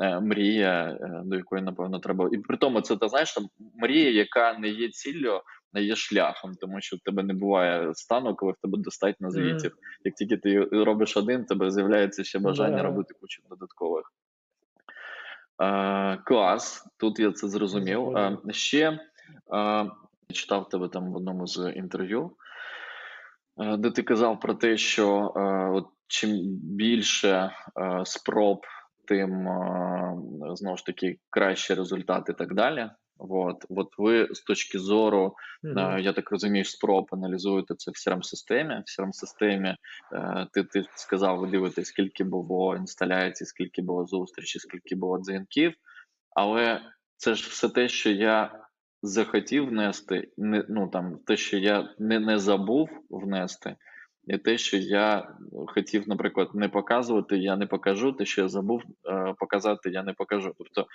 е, мрія, е, до якої напевно треба. І при тому, це ти знаєш там мрія, яка не є ціллю, не є шляхом, тому що в тебе не буває стану, коли в тебе достатньо звітів. Як тільки ти робиш один, в тебе з'являється ще бажання Да. робити кучу додаткових. Е, клас, тут я це зрозумів. Е, ще е, читав тебе там в одному з інтерв'ю, е, де ти казав про те, що е, от чим більше е, спроб, тим е, знову ж таки кращі результати і так далі. От, от ви з точки зору. Е, Я так розумію, спроб аналізуєте це в crm системі В crm системі е, ти, ти сказав, ви дивитесь, скільки було інсталяцій, скільки було зустрічей, скільки було дзвінків. Але це ж все те, що я захотів внести, не, ну там те, що я не, не забув внести, і те, що я хотів, наприклад, не показувати, я не покажу, те, що я забув е, показати, я не покажу. Тобто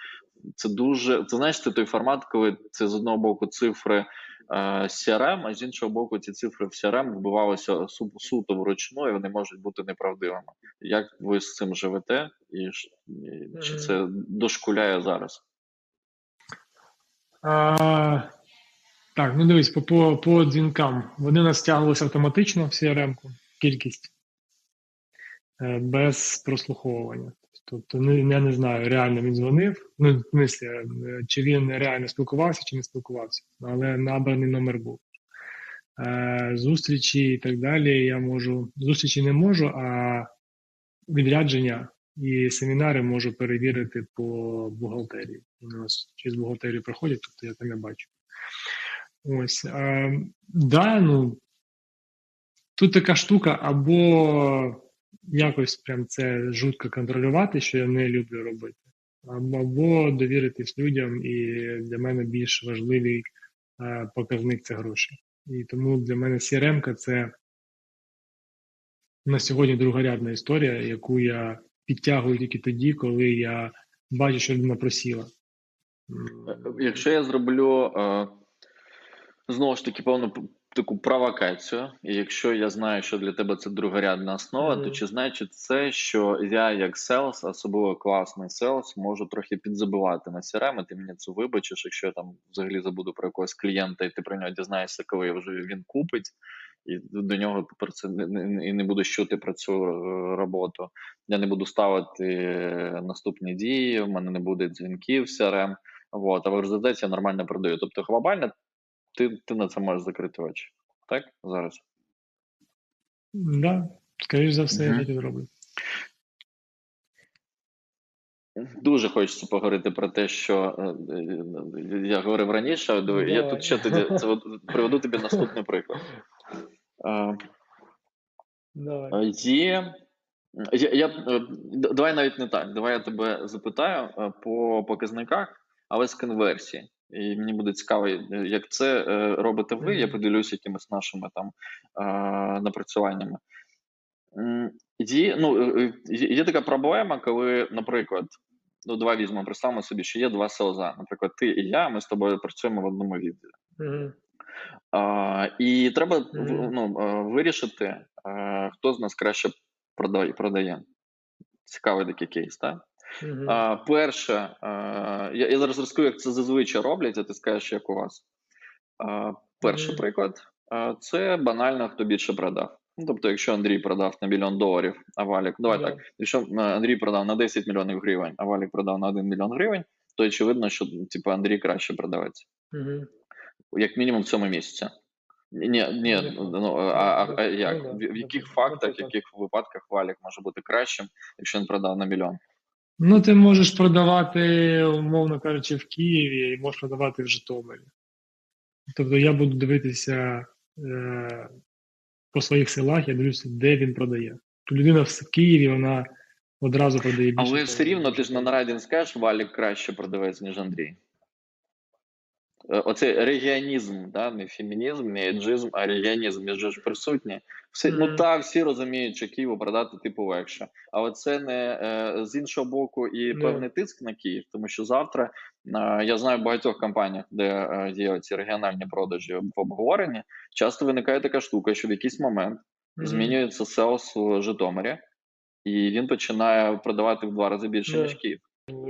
це дуже це знаєш, це той формат, коли це з одного боку цифри е, CRM, а з іншого боку, ці цифри в CRM вбивалися суто вручну, і вони можуть бути неправдивими. Як ви з цим живете, і, чи це дошкуляє зараз? А, так, ну дивись, по, по, по дзвінкам. Вони нас стягувалися автоматично в CRM-ку, кількість, е, без прослуховування. Тобто, ну, я не знаю, реально він дзвонив. Ну, в смислі, е, чи він реально спілкувався, чи не спілкувався, але набраний номер був. Е, Зустрічі і так далі. Я можу. Зустрічі не можу, а відрядження і семінари можу перевірити по бухгалтерії. У нас через бухгалтерію проходять, тобто я там не бачу. Ось. Е, да, ну, тут така штука, або якось прям це жутко контролювати, що я не люблю робити, або, довіритись людям, і для мене більш важливий е, показник це гроші. І тому для мене CRM це на сьогодні другорядна історія, яку я підтягую тільки тоді, коли я бачу, що людина просіла. Е, Якщо я зроблю е, знову ж таки певну таку провокацію, і якщо я знаю, що для тебе це другорядна основа, то чи значить це, що я як селс, особливо класний селс, можу трохи підзабивати на CRM, і ти мені це вибачиш, якщо я там взагалі забуду про якогось клієнта, і ти про нього дізнаєшся, коли вже він купить, і до нього і не буду чути про цю е, роботу. Я не буду ставити е, наступні дії, в мене не буде дзвінків CRM. Вот, а в результаті я нормально продаю. Тобто, глобально ти, ти на це можеш закрити очі. Так? Зараз. Да, скоріш за все, Мгм. я так і зроблю. Дуже хочеться поговорити про те, що е, е, я говорив раніше. але диви, Я тут ще тоді це приведу тобі наступний приклад. Е, Давай. Є. Я, я, давай навіть не так. Давай я тебе запитаю по показниках, але з конверсії. І мені буде цікаво, е, як це е, робите ви. Я Мгм. поділюсь якимись нашими там е, напрацюваннями. Є, ну, е, е, є є така проблема, коли, наприклад, ну давай візьмемо, представимо собі, що є два селза. Наприклад, ти і я, ми з тобою працюємо в одному відділі. А, і треба Мгм. ну, вирішити, хто з нас краще продає. Цікавий такий кейс, так? Мгм. А, перше, я, я зараз розкажу, як це зазвичай роблять, а ти скажеш, як у вас. Перший Мгм. приклад е, це банально, хто більше продав. Ну, тобто, якщо Андрій продав на мільйон доларів, а Валік, давай Да. так, якщо е, Андрій продав на 10 мільйонів гривень, а Валік продав на 1 мільйон гривень, то очевидно, що типу, Андрій краще продавець. Мгм. Як мінімум в цьому місяці. Ні, ні, ні, Ну, ну, а, а, а ну, як? В, в ну, яких ну, фактах, в яких випадках Валік може бути кращим, якщо він продав на мільйон? Ну, ти можеш продавати, умовно кажучи, в Києві і можеш продавати в Житомирі. Тобто я буду дивитися е, по своїх селах, я дивлюся, де він продає. То людина в Києві, вона одразу продає більше. Але все рівно ти ж на нараді не скажеш, Валік краще продавець, ніж Андрій. Е, Оцей регіонізм, да? не фемінізм, не еджизм, а регіонізм, він же ж присутній. Всі, Ну так, всі розуміють, що Києву продати типу легше. Але це не е, з іншого боку і певний тиск на Київ, тому що завтра е, я знаю в багатьох компаніях, де е, є ці регіональні продажі в обговоренні. Часто виникає така штука, що в якийсь момент змінюється селс в Житомирі, і він починає продавати в два рази більше, ніж Київ.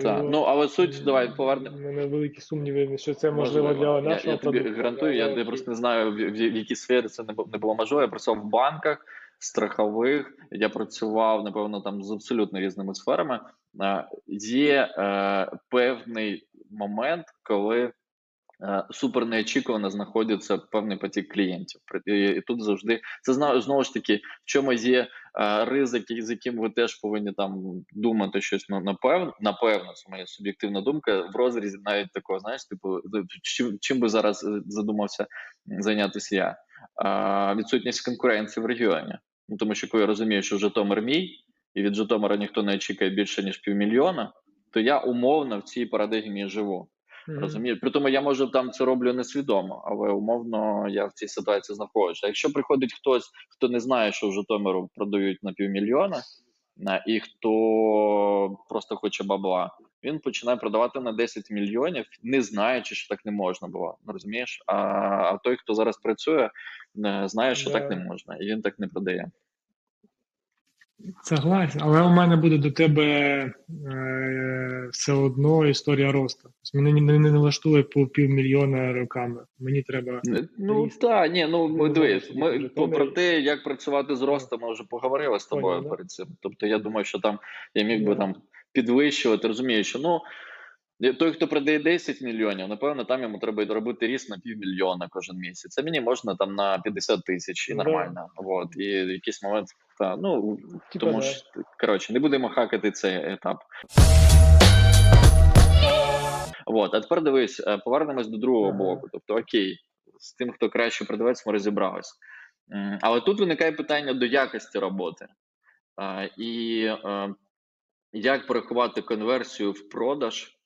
Так. Ну але суть, давай повернемо. У мене великі сумніви, що це можливо для я, нашого я тобі продукту. гарантую, я, але я просто не знаю, в, в, в якій сфері це не, не було можливо. Я працював в банках, страхових, я працював, напевно, там з абсолютно різними сферами. Е, Є е, певний момент, коли супер неочікувано знаходиться певний потік клієнтів. І, тут завжди це знову, ж таки, в чому є е, ризик, з яким ви теж повинні там думати щось ну, напевно, напевно, це моя суб'єктивна думка, в розрізі навіть такого, знаєш, типу, чим, чим би зараз е, задумався зайнятися я? Е, відсутність конкуренції в регіоні. Ну, тому що коли я розумію, що Житомир мій, і від Житомира ніхто не очікує більше, ніж півмільйона, то я умовно в цій парадигмі живу. Мгм. Розумію. При тому я може там це роблю несвідомо, але умовно я в цій ситуації знаходжуся. Якщо приходить хтось, хто не знає, що в Житомиру продають на півмільйона, і хто просто хоче бабла, він починає продавати на 10 мільйонів, не знаючи, що так не можна було. Розумієш? А, а той, хто зараз працює, е, знає, що Да. так не можна, і він так не продає. Согласен, але у мене буде до тебе е, все одно історія росту. Тобто Мене не, не налаштує по півмільйона роками. Мені треба. Е, Ну так, ні, ну ми Ну, дивись, ми по- про те, як працювати з ростом, ми вже поговорили з тобою Понятно, перед цим. Тобто я думаю, що там я міг би там підвищувати, розумію, що ну той, хто продає 10 мільйонів, напевно, там йому треба робити ріст на півмільйона кожен місяць. А мені можна там на 50 тисяч і Да. нормально. От і в якийсь момент та ну Типа, тому да. ж коротше, не будемо хакати цей етап. От, а тепер дивись, е, повернемось до другого Ага. блоку. Тобто, окей, з тим, хто краще продавець, ми розібралися. М, Але тут виникає питання до якості роботи. І е, як порахувати конверсію в продаж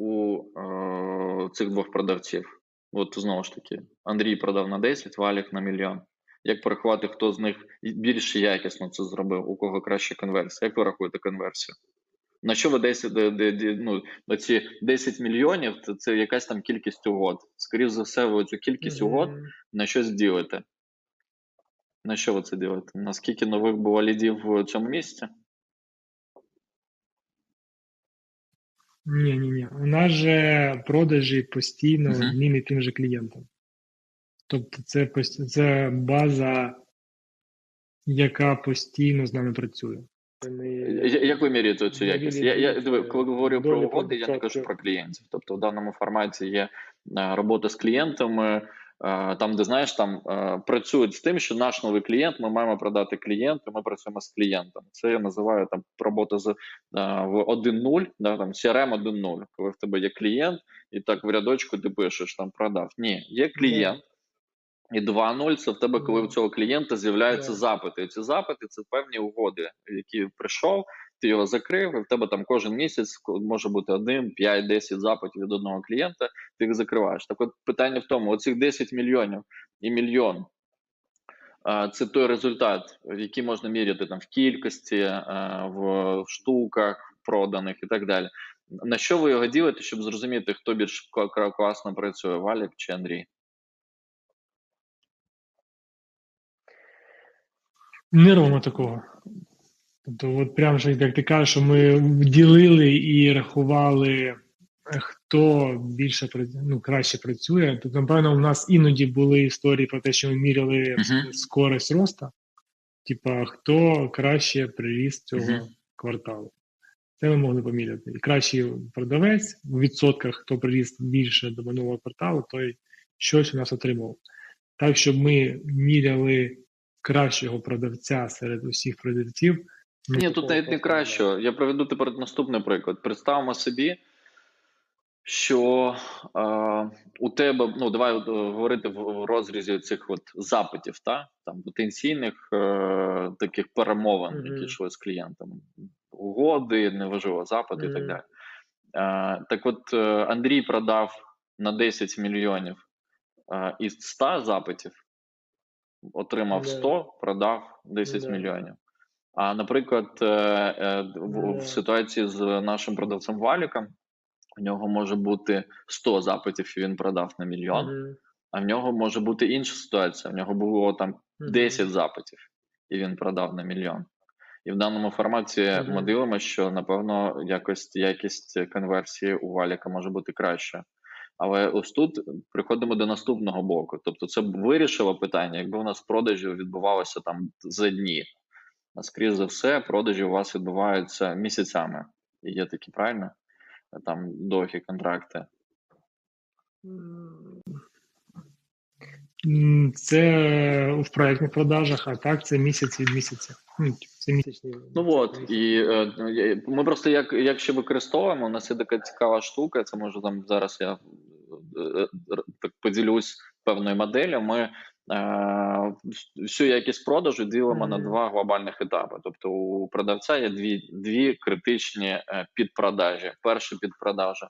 у е, цих двох продавців? От знову ж таки, Андрій продав на 10, Валік на мільйон. Як порахувати, хто з них більш якісно це зробив, у кого краще конверсія? Як ви рахуєте конверсію? На що ви 10, де, де, де, ну, оці 10 мільйонів це, це якась там кількість угод. Скоріше за все, ви цю кількість Мгм. угод на щось ділите. На що ви це ділите? Наскільки нових було лідів в цьому місці? Ні, ні, ні. У нас же продажі постійно Мгм. одним і тим же клієнтам. Тобто, це, це база, яка постійно з нами працює. Я- Як ви міряєте цю якість? Я, я диви, коли говорю про угоди, я не кажу про клієнтів. Тобто в даному форматі є е, робота з клієнтами, е, там, де знаєш, там е, працюють з тим, що наш новий клієнт, ми маємо продати клієнту, ми працюємо з клієнтом. Це я називаю там робота з е, в 1.0, да, там CRM 1.0, коли в тебе є клієнт, і так в рядочку ти пишеш там продав. Ні, є клієнт. І 2.0 це в тебе, коли у цього клієнта з'являються запити. І ці запити це певні угоди, які прийшов, ти його закрив, і в тебе там кожен місяць може бути один, 5, 10 запитів від одного клієнта, ти їх закриваєш. Так от питання в тому: оцих 10 мільйонів і мільйон. Це той результат, який можна міряти там в кількості, в штуках проданих і так далі. На що ви його ділите, щоб зрозуміти, хто більш кла- кла- класно працює, Валік чи Андрій? Не робимо такого. Тобто, от прям же, як ти кажеш, що ми ділили і рахували, е, хто більше ну, краще працює. Тобто, напевно, у нас іноді були історії про те, що ми міряли Мгм. скорость росту, типа хто краще приріст цього Мгм. кварталу. Це ми могли поміряти. І кращий продавець у відсотках, хто приріст більше до минулого кварталу, той щось у нас отримав. Так, щоб ми міряли кращого продавця серед усіх продавців. Ні, тут навіть не краще. Я приведу тепер наступний приклад. Представимо собі, що е, у тебе, ну давай говорити в, розрізі цих от запитів, та? там потенційних е, таких перемовин, Мгм. які йшли з клієнтами, угоди, неважливо, запити і так далі. Е, так от е, Андрій продав на 10 мільйонів е, із 100 запитів, отримав Да. 100, продав 10 Да. мільйонів. А наприклад, е, е, в, ситуації з нашим продавцем Валіком, у нього може бути 100 запитів, і він продав на мільйон. Мгм. А в нього може бути інша ситуація. В нього було там Мгм. 10 запитів, і він продав на мільйон. І в даному форматі Мгм. ми дивимося, що напевно якість, якість конверсії у Валіка може бути краща. Але ось тут приходимо до наступного боку. Тобто, це б вирішило питання, якби у нас продажі відбувалося там за дні. А скоріш за все, продажі у вас відбуваються місяцями. І є такі, правильно? Там довгі контракти. Це в проєктних продажах, а так це місяць від місяця. Ну, Це місячні. Ну от, і е, ми просто як, як ще використовуємо, у нас є така цікава штука, це може там зараз я е, е, так поділюсь певною моделлю. Ми всю якість продажу ділимо на два глобальних етапи. Тобто у продавця є дві, дві критичні е, підпродажі. Перша підпродажа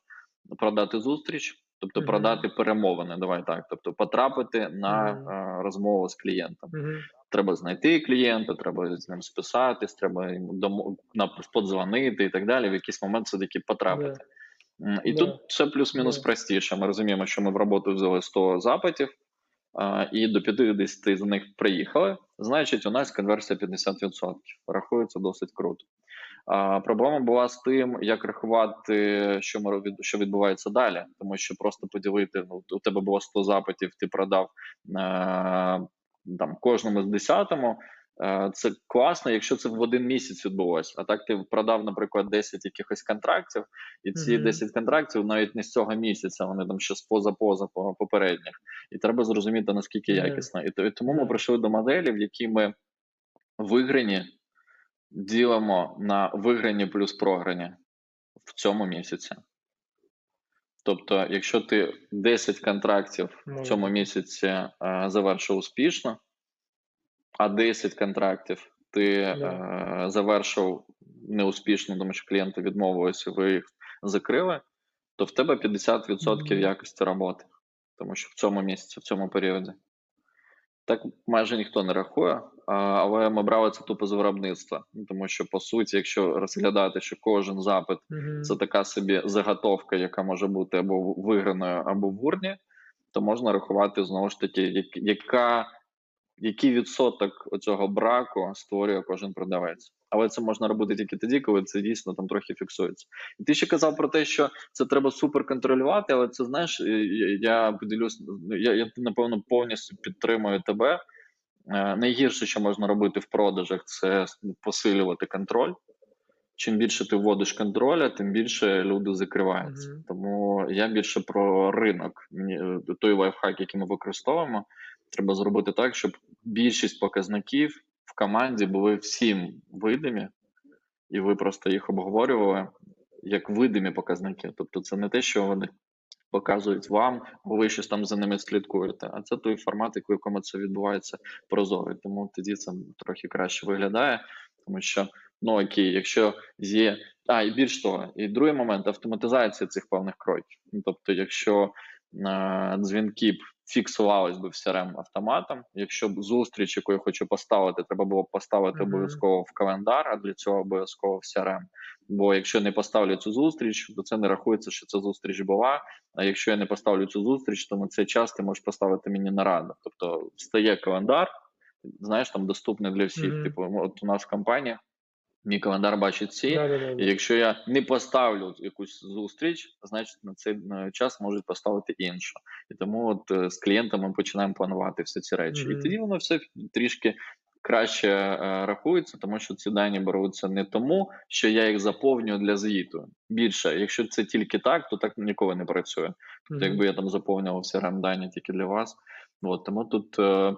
продати зустріч, тобто Мгм. продати перемовини. Давай так, тобто потрапити на е, розмову з клієнтом треба знайти клієнта, треба з ним списатись, треба йому подзвонити і так далі. В якийсь момент все таки потрапити. І Да. тут все плюс-мінус Да. простіше. Ми розуміємо, що ми в роботу взяли 100 запитів, і до 50 з них приїхали. Значить, у нас конверсія 50%. Рахується досить круто. Проблема була з тим, як рахувати, що ми що відбувається далі, тому що просто поділити ну, у тебе було 100 запитів, ти продав е, там кожному з десятому. Е, Це класно, якщо це в один місяць відбулося. А так ти продав, наприклад, 10 якихось контрактів, і ці Мгм. 10 контрактів навіть не з цього місяця, вони там ще з поза-поза попередніх. І треба зрозуміти, наскільки якісно. І, то- і тому ми прийшли до моделі, в якій ми виграні ділимо на виграні плюс програні в цьому місяці. Тобто, якщо ти 10 контрактів в цьому місяці е, завершив успішно, а 10 контрактів ти е, завершив неуспішно, тому що клієнти відмовилися, ви їх закрили, то в тебе 50% Мгм. якості роботи, тому що в цьому місяці, в цьому періоді. Так майже ніхто не рахує, але ми брали це тупо з виробництва. Ну, Тому що, по суті, якщо розглядати, що кожен запит Мгм. це така собі заготовка, яка може бути або виграною, або в урні, то можна рахувати знову ж таки, яка, який відсоток цього браку створює кожен продавець. Але це можна робити тільки тоді, коли це дійсно там трохи фіксується. І ти ще казав про те, що це треба супер контролювати, але це знаєш, я, я поділюсь, ну, я, я напевно повністю підтримую тебе. Е, Найгірше, що можна робити в продажах, це посилювати контроль. чим більше ти вводиш контроля, тим більше люди закриваються. Мгм. Тому я більше про ринок. Мені е, той лайфхак, який ми використовуємо, треба зробити так, щоб більшість показників в команді були всім видимі, і ви просто їх обговорювали як видимі показники. Тобто, це не те, що вони показують вам, бо ви щось там за ними слідкуєте. А це той формат, в якому це відбувається прозорий. Тому тоді це трохи краще виглядає, тому що ну окей, якщо є. А, і більш того, і другий момент автоматизація цих певних кроків. Ну, тобто, якщо е, дзвінки б фіксувались би в CRM автоматом, якщо б зустріч, яку я хочу поставити, треба було б поставити Мгм. обов'язково в календар, а для цього обов'язково в CRM. Бо якщо не поставлю цю зустріч, то це не рахується, що ця зустріч була. А якщо я не поставлю цю зустріч, то на цей час ти можеш поставити мені нараду. Тобто встає календар, знаєш, там доступний для всіх. Мгм. Типу, от у нас в компанії мій календар бачить всі. Да-да-да. І якщо я не поставлю якусь зустріч, значить на цей час можуть поставити іншу. І тому от е, з клієнтами починаємо планувати всі ці речі. Мгм. І тоді воно все трішки краще е, рахується, тому що ці дані беруться не тому, що я їх заповнюю для звіту. Більше, якщо це тільки так, то так ніколи не працює. Тобто, Мгм. якби я там заповнював CRM дані тільки для вас. От, тому тут е,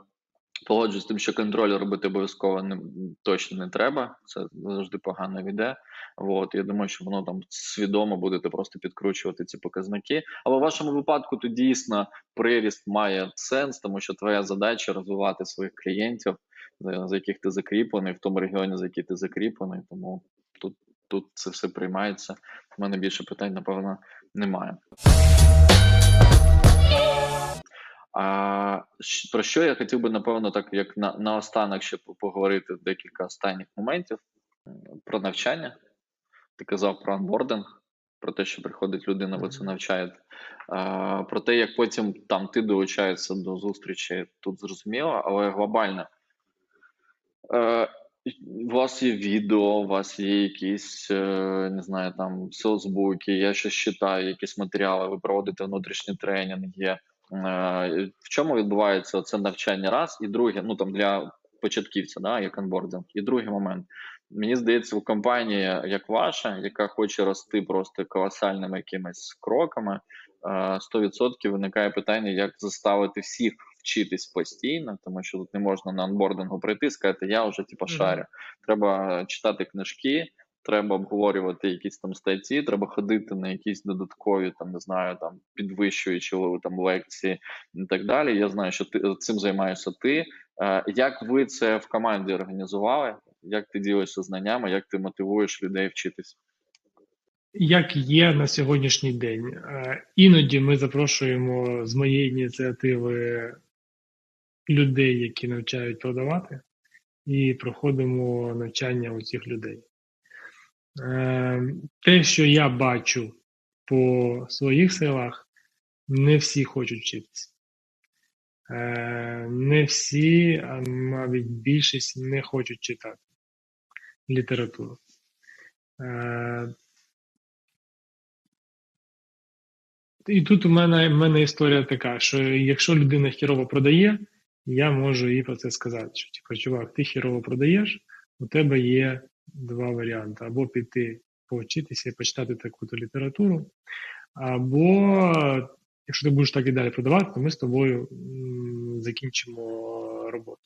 погоджуюсь з тим, що контроль робити обов'язково не, точно не треба. Це завжди погано йде. От, я думаю, що воно там свідомо будете просто підкручувати ці показники. Але в вашому випадку то дійсно приріст має сенс, тому що твоя задача розвивати своїх клієнтів, за, за яких ти закріплений, в тому регіоні, за який ти закріплений. Тому тут, тут це все приймається. У мене більше питань, напевно, немає. А про що я хотів би, напевно, так як на, наостанок ще поговорити декілька останніх моментів про навчання. Ти казав про онбординг, про те, що приходить людина, ви це навчаєте. А, про те, як потім там ти долучаєшся до зустрічі, тут зрозуміло, але глобально. Е, у вас є відео, у вас є якісь, е, не знаю, там соцбуки, я щось читаю, якісь матеріали, ви проводите внутрішні тренінги. Е, В чому відбувається це навчання раз, і друге, ну там для початківця, да, як онбординг. І другий момент. Мені здається, у компанії, як ваша, яка хоче рости просто колосальними якимись кроками, е, 100% виникає питання, як заставити всіх вчитись постійно, тому що тут не можна на онбордингу прийти і сказати, я вже типу, шарю. Треба читати книжки, треба обговорювати якісь там статті, треба ходити на якісь додаткові, там не знаю, там підвищуючі там лекції і так далі. Я знаю, що ти цим займаєшся ти. Е, Як ви це в команді організували? Як ти ділишся знаннями, як ти мотивуєш людей вчитись? Як є на сьогоднішній день, Е, іноді ми запрошуємо з моєї ініціативи людей, які навчають продавати, і проходимо навчання у цих людей. Е, Те, що я бачу по своїх силах, не всі хочуть вчитися. Е, Не всі, а навіть більшість не хочуть читати літературу. Е, І тут у мене, в мене історія така, що якщо людина хірово продає, я можу їй про це сказати. Що типу, чувак, ти хірово продаєш, у тебе є два варіанти: або піти повчитися і почитати таку-то літературу, або якщо ти будеш так і далі продавати, то ми з тобою закінчимо роботу.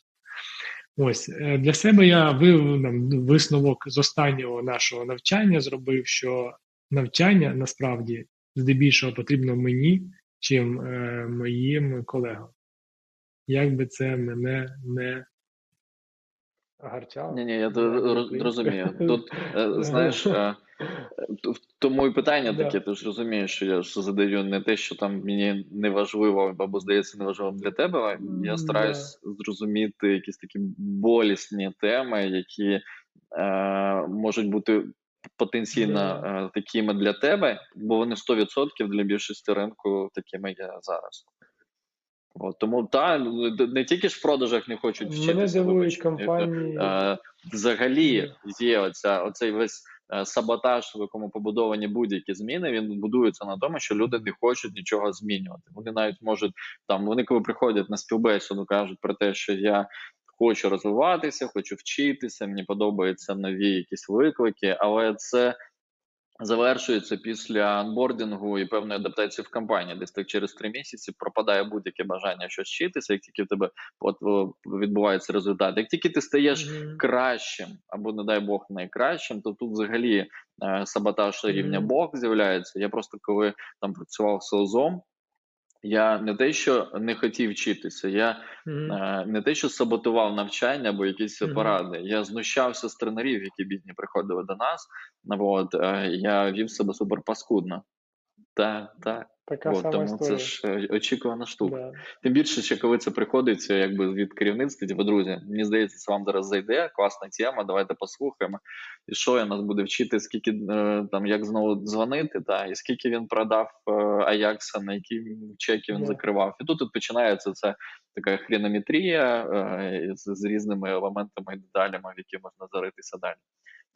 Ось е, для себе я ви- там, висновок з останнього нашого навчання зробив, що навчання насправді здебільшого потрібно мені, чим е, моїм колегам. Як би це мене не гарчало. Ні, ні, я розумію. Тут е, [LAUGHS] знаєш, е, тому і питання таке. Ти ж розумієш, що я ж задаю не те, що там мені не важливо або здається неважливим для тебе. Я стараюсь зрозуміти якісь такі болісні теми, які е, можуть бути потенційно е, такими для тебе, бо вони 100% для більшості ринку такими є зараз. От, тому та не тільки ж в продажах не хочуть вчитися. Мене дивують компанії. Е, взагалі є оця, оцей весь е, саботаж, в якому побудовані будь-які зміни, він будується на тому, що люди не хочуть нічого змінювати. Вони навіть можуть там, вони коли приходять на співбесіду, кажуть про те, що я хочу розвиватися, хочу вчитися, мені подобаються нові якісь виклики, але це завершується після анбордингу і певної адаптації в компанії. Десь так через три місяці пропадає будь-яке бажання щось вчитися, як тільки в тебе от, відбувається результат. Як тільки ти стаєш Мгм. кращим, або, не дай Бог, найкращим, то тут взагалі е, саботаж рівня Мгм. Бог з'являється. Я просто коли там працював селзом, я не те, що не хотів вчитися, я Мгм. е, не те, що саботував навчання або якісь Мгм. поради. Я знущався з тренерів, які бідні приходили до нас. От, е, я вів себе супер паскудно. Так, так. Така От, сама тому історія. це ж е, очікувана штука. Да. Тим більше, ще коли це приходить якби від керівництва, типу, друзі, мені здається, це вам зараз зайде, класна тема, давайте послухаємо. І що я нас буде вчити, скільки е, там як знову дзвонити, та і скільки він продав е, Аякса, на які чеки він Да. закривав. І тут, тут починається це така хронометрія е, з, з різними елементами і деталями, в які можна заритися далі.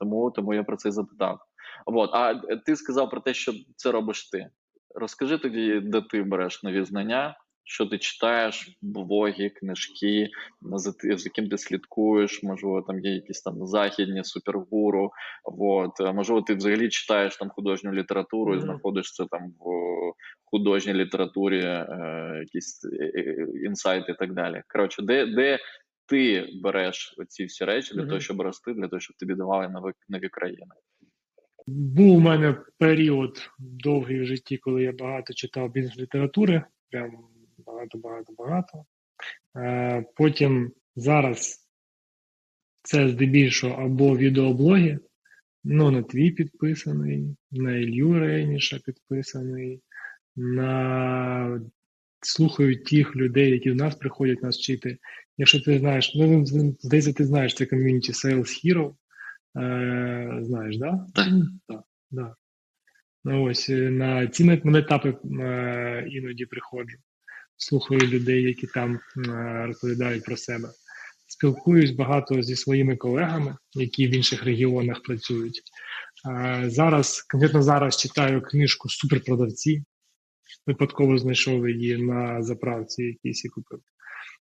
Тому, тому я про це і запитав. От, а ти сказав про те, що це робиш ти. Розкажи тоді, де ти береш нові знання, що ти читаєш, блоги, книжки, за, ти- за ким ти слідкуєш, можливо, там є якісь там західні супергуру. От, можливо, ти взагалі читаєш там художню літературу і Мгм. знаходиш це там в художній літературі, е, якісь е, е, інсайти і так далі. Коротше, де, де ти береш оці всі речі для Мгм. того, щоб рости, для того, щоб тобі давали нові, нові країни. Був у мене період довгий в житті, коли я багато читав бізнес-літератури, прям багато, багато, багато. Е, потім зараз це здебільшого або відеоблоги, ну на твій підписаний, на Ілью Рейніша підписаний, на слухаю тих людей, які в нас приходять нас вчити. Якщо ти знаєш, ну здається, ти знаєш це ком'юніті Sales Hero. Е, знаєш, да? Так. Так, да. Ну, ось е, на ці мет- метапи е, іноді приходжу. Слухаю людей, які там е, розповідають про себе. Спілкуюсь багато зі своїми колегами, які в інших регіонах працюють. Е, зараз, конкретно зараз читаю книжку Суперпродавці. Випадково знайшов її на заправці, якійсь і купив.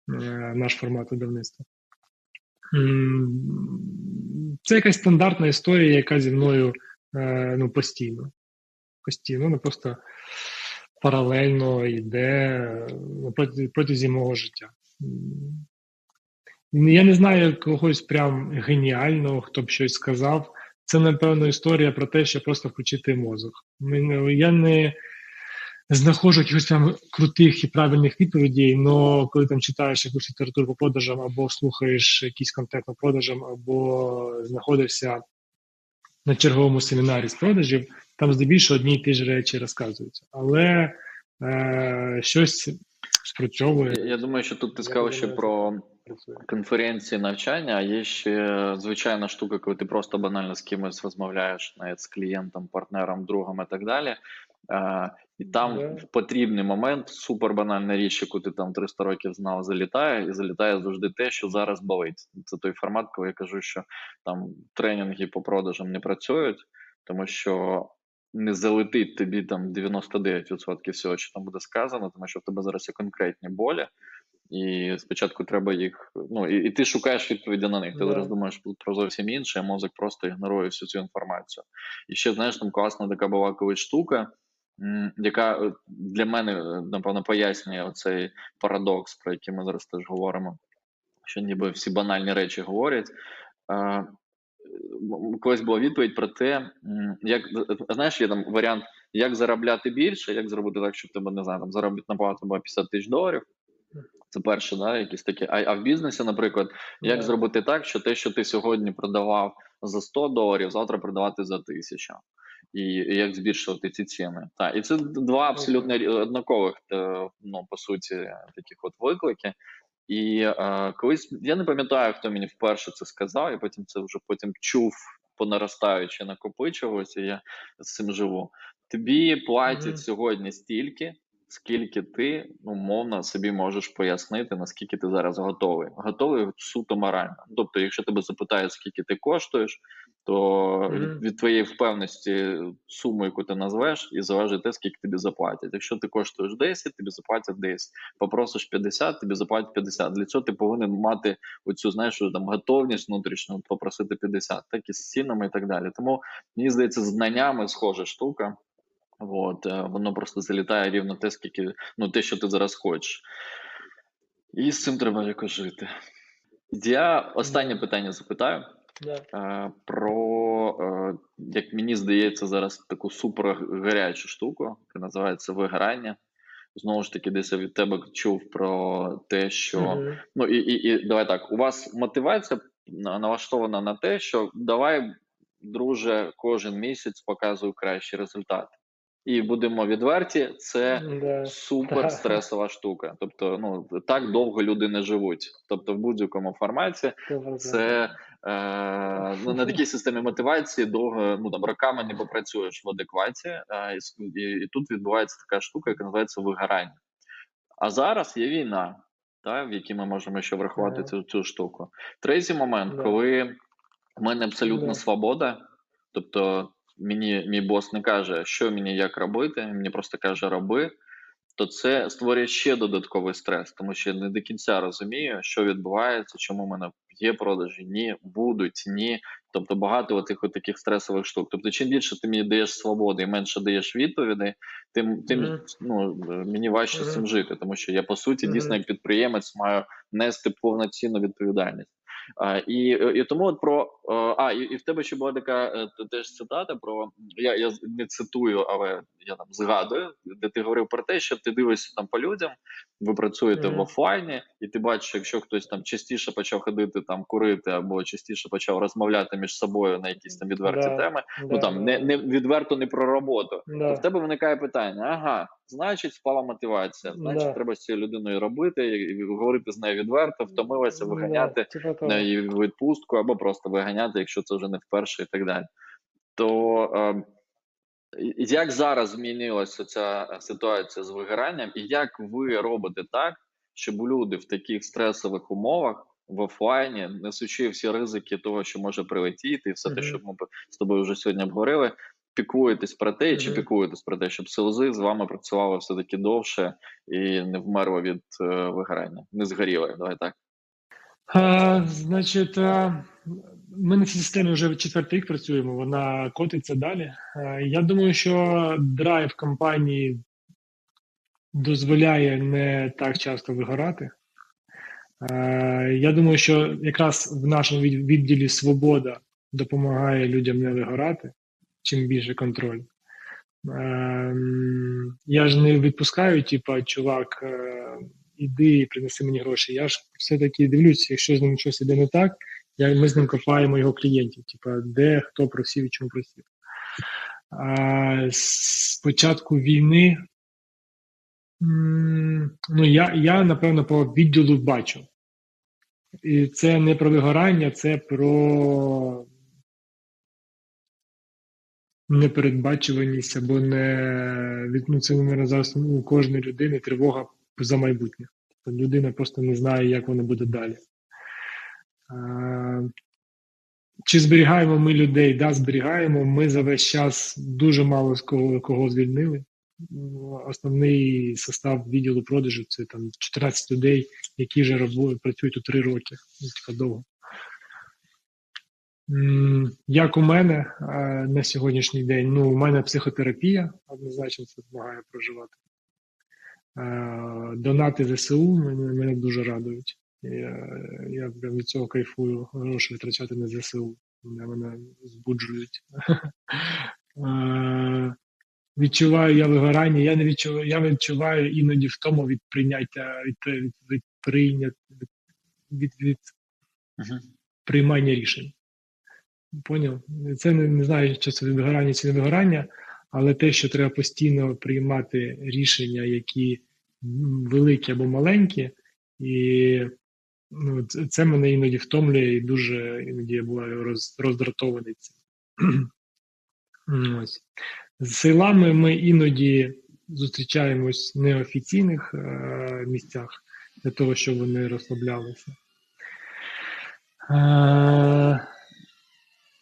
Е, наш формат видавництва. Це якась стандартна історія, яка зі мною е, ну, постійно. Постійно, не просто паралельно йде е, протязі мого життя. Я не знаю когось прям геніального, хто б щось сказав. Це, напевно, історія про те, що просто включити мозок. Я не знаходжу якихось там крутих і правильних відповідей, але коли там читаєш якусь літературу по продажам, або слухаєш якийсь контент по продажам, або знаходишся на черговому семінарі з продажів, там здебільшого одні й ті ж речі розказуються. Але е, щось спрацьовує. Я, я думаю, що тут ти сказав ще про конференції навчання, а є ще звичайна штука, коли ти просто банально з кимось розмовляєш, навіть з клієнтом, партнером, другом і так далі. І там в потрібний момент супер банальна річ, яку ти там 300 років знав, залітає, і залітає завжди те, що зараз болить. Це той формат, коли я кажу, що там тренінги по продажам не працюють, тому що не залетить тобі там 99% всього, що там буде сказано, тому що в тебе зараз є конкретні болі, і спочатку треба їх. Ну і, і ти шукаєш відповіді на них. Ти Да. зараз думаєш про зовсім інше, а мозок просто ігнорує всю цю інформацію. І ще знаєш, там класна така була колись штука, яка е, для мене е, напевно пояснює оцей парадокс, про який ми зараз теж говоримо. Що ніби всі банальні речі говорять. Е, Колись була відповідь про те, як знаєш, є там варіант, як заробляти більше, як зробити так, щоб тебе не знаю, там заробітна плата була 50 тисяч доларів. Це перше, да, якісь такі. А, а в бізнесі, наприклад, як Да. зробити так, що те, що ти сьогодні продавав за 100 доларів, завтра продавати за 1000. І, як збільшувати ці ціни. Так, і це два абсолютно однакових, е, ну по суті, таких от виклики. І е, колись я не пам'ятаю, хто мені вперше це сказав, і потім це вже потім чув понаростаючи, накопичувалося. Я з цим живу. Тобі платять Мгм. сьогодні стільки, скільки ти умовно собі можеш пояснити, наскільки ти зараз готовий. Готовий суто морально. Тобто, якщо тебе запитають, скільки ти коштуєш, то від, від твоєї впевненості суму, яку ти назвеш, і залежить те, скільки тобі заплатять. Якщо ти коштуєш 10, тобі заплатять 10. Попросиш 50, тобі заплатять 50. Для цього ти повинен мати оцю, знаєш, там готовність внутрішню попросити 50, так і з цінами і так далі. Тому мені здається, знаннями схожа штука. От, е, воно просто залітає рівно те, скільки, ну, те, що ти зараз хочеш. І з цим треба якось жити. Я останнє питання запитаю Да. е, про, е, як мені здається, зараз таку супер гарячу штуку, яка називається вигорання. Знову ж таки, десь я від тебе чув про те, що Мгм. Ну і, і, і давай так. У вас мотивація налаштована на те, що давай, друже, кожен місяць показуй кращі результати. І будемо відверті, це Да. супер стресова штука. Тобто, ну так довго люди не живуть. Тобто, в будь-якому форматі це е, ну, на такій системі мотивації довго ну там роками не попрацюєш в адекваті, е, і, і, і тут відбувається така штука, яка називається вигорання. А зараз є війна, та, в якій ми можемо ще врахувати Ага. цю, цю штуку. Третій момент, Да. коли в мене абсолютна Да. свобода, тобто мені мій бос не каже, що мені як робити, мені просто каже роби, то це створює ще додатковий стрес, тому що я не до кінця розумію, що відбувається, чому в мене є продажі, ні, будуть, ні. Тобто багато отих таких стресових штук. Тобто, чим більше ти мені даєш свободи і менше даєш відповідей, тим, тим Мгм. ну, мені важче з цим жити, тому що я по суті Мгм. дійсно як підприємець маю нести повноцінну відповідальність. А, і, і тому от про е, а, і, і в тебе ще була така е, теж цитата про я, я не цитую, але я там згадую, де ти говорив про те, що ти дивишся там по людям, ви працюєте Мгм. в офлайні, і ти бачиш, якщо хтось там частіше почав ходити там курити або частіше почав розмовляти між собою на якісь там відверті Да, теми, Да, ну там не, да. не відверто не про роботу. Да. То в тебе виникає питання: ага, значить, впала мотивація, значить, Да. треба з цією людиною робити, і- говорити з нею відверто, втомилася, виганяти Да, типа того. е, і в відпустку, або просто виганяти, якщо це вже не вперше, і так далі. То е, як зараз змінилася ця е, ситуація з вигоранням, і як ви робите так, щоб люди в таких стресових умовах в офлайні, несучи всі ризики того, що може прилетіти, і все те, що ми з тобою вже сьогодні обговорили, піклуєтесь про те, чи Мгм. піклуєтесь про те, щоб селзи з вами працювали все таки довше і не вмерло від е, вигорання, не згоріли. Давай так. А, значить, а, ми на цій системі вже четвертий рік працюємо, вона котиться далі. А, Я думаю, що драйв компанії дозволяє не так часто вигорати. А, Я думаю, що якраз в нашому відділі свобода допомагає людям не вигорати, чим більше контроль. Ем, Я ж не відпускаю, типа, чувак, е, іди і принеси мені гроші. Я ж все-таки дивлюся, якщо з ним щось іде не так, ми з ним копаємо його клієнтів, типа, де хто просів і чому просів. З початку війни, ну, я, я, напевно, по відділу бачу. І це не про вигорання, це про непередбачуваність або не ну, це наверное, зараз у кожної людини тривога за майбутнє. Тобто Людина просто не знає, як воно буде далі. Чи зберігаємо ми людей? Да, зберігаємо. Ми за весь час дуже мало з кого, кого звільнили. Основний состав відділу продажу це там 14 людей, які вже працюють у 3 роки. Ну, довго. Як у мене е, на сьогоднішній день? Ну, у мене психотерапія однозначно це допомагає проживати. Е, Донати ЗСУ мене, мене дуже радують. Я, я прям від цього кайфую, гроші витрачати на ЗСУ. Мене, мене збуджують. [LAUGHS] Відчуваю я вигорання, я не відчуваю, я відчуваю іноді втому від прийняття, від, від, від, прийня- від, від, від Мгм. приймання рішень. Поняв? Це не, не знаю, чи це вигорання чи не вигорання, але те, що треба постійно приймати рішення, які великі або маленькі, і ну, це, це мене іноді втомлює і дуже іноді я буваю роз, роздратований цим. [CLEARS THROAT] Ось. З силами ми іноді зустрічаємось в неофіційних е, місцях для того, щоб вони розслаблялися. Е,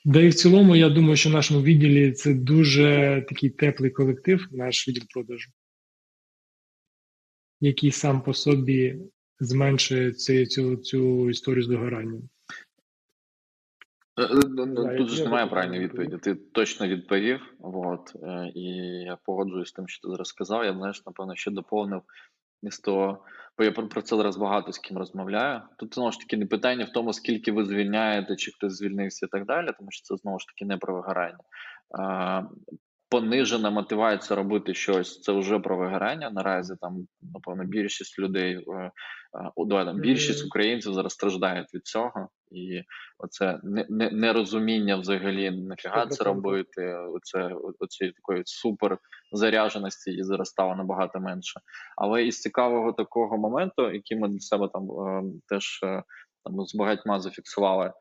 Да і в цілому, я думаю, що в нашому відділі це дуже такий теплий колектив, наш відділ продажу, який сам по собі зменшує цю, цю, цю історію з вигоранням. Е, е, ну, ну, Тут ж немає правильної відповіді. Ти точно відповів. От, е, і я погоджуюсь з тим, що ти зараз сказав. Я знаєш, напевно, ще доповнив із того, бо я про, про це зараз багато з ким розмовляю. Тут знову ж таки не питання в тому, скільки ви звільняєте, чи хтось звільнився і так далі, тому що це знову ж таки не про вигорання. Понижена мотивація робити щось, це вже про вигорання. Наразі там, напевно, більшість людей, е, е, давай там, більшість українців зараз страждають від цього, і оце не- не- нерозуміння взагалі нафіга це робити. Оце оцієї такої супер зарядженості її зараз стало набагато менше. Але із цікавого такого моменту, який ми для себе там е, теж е, там з багатьма зафіксували.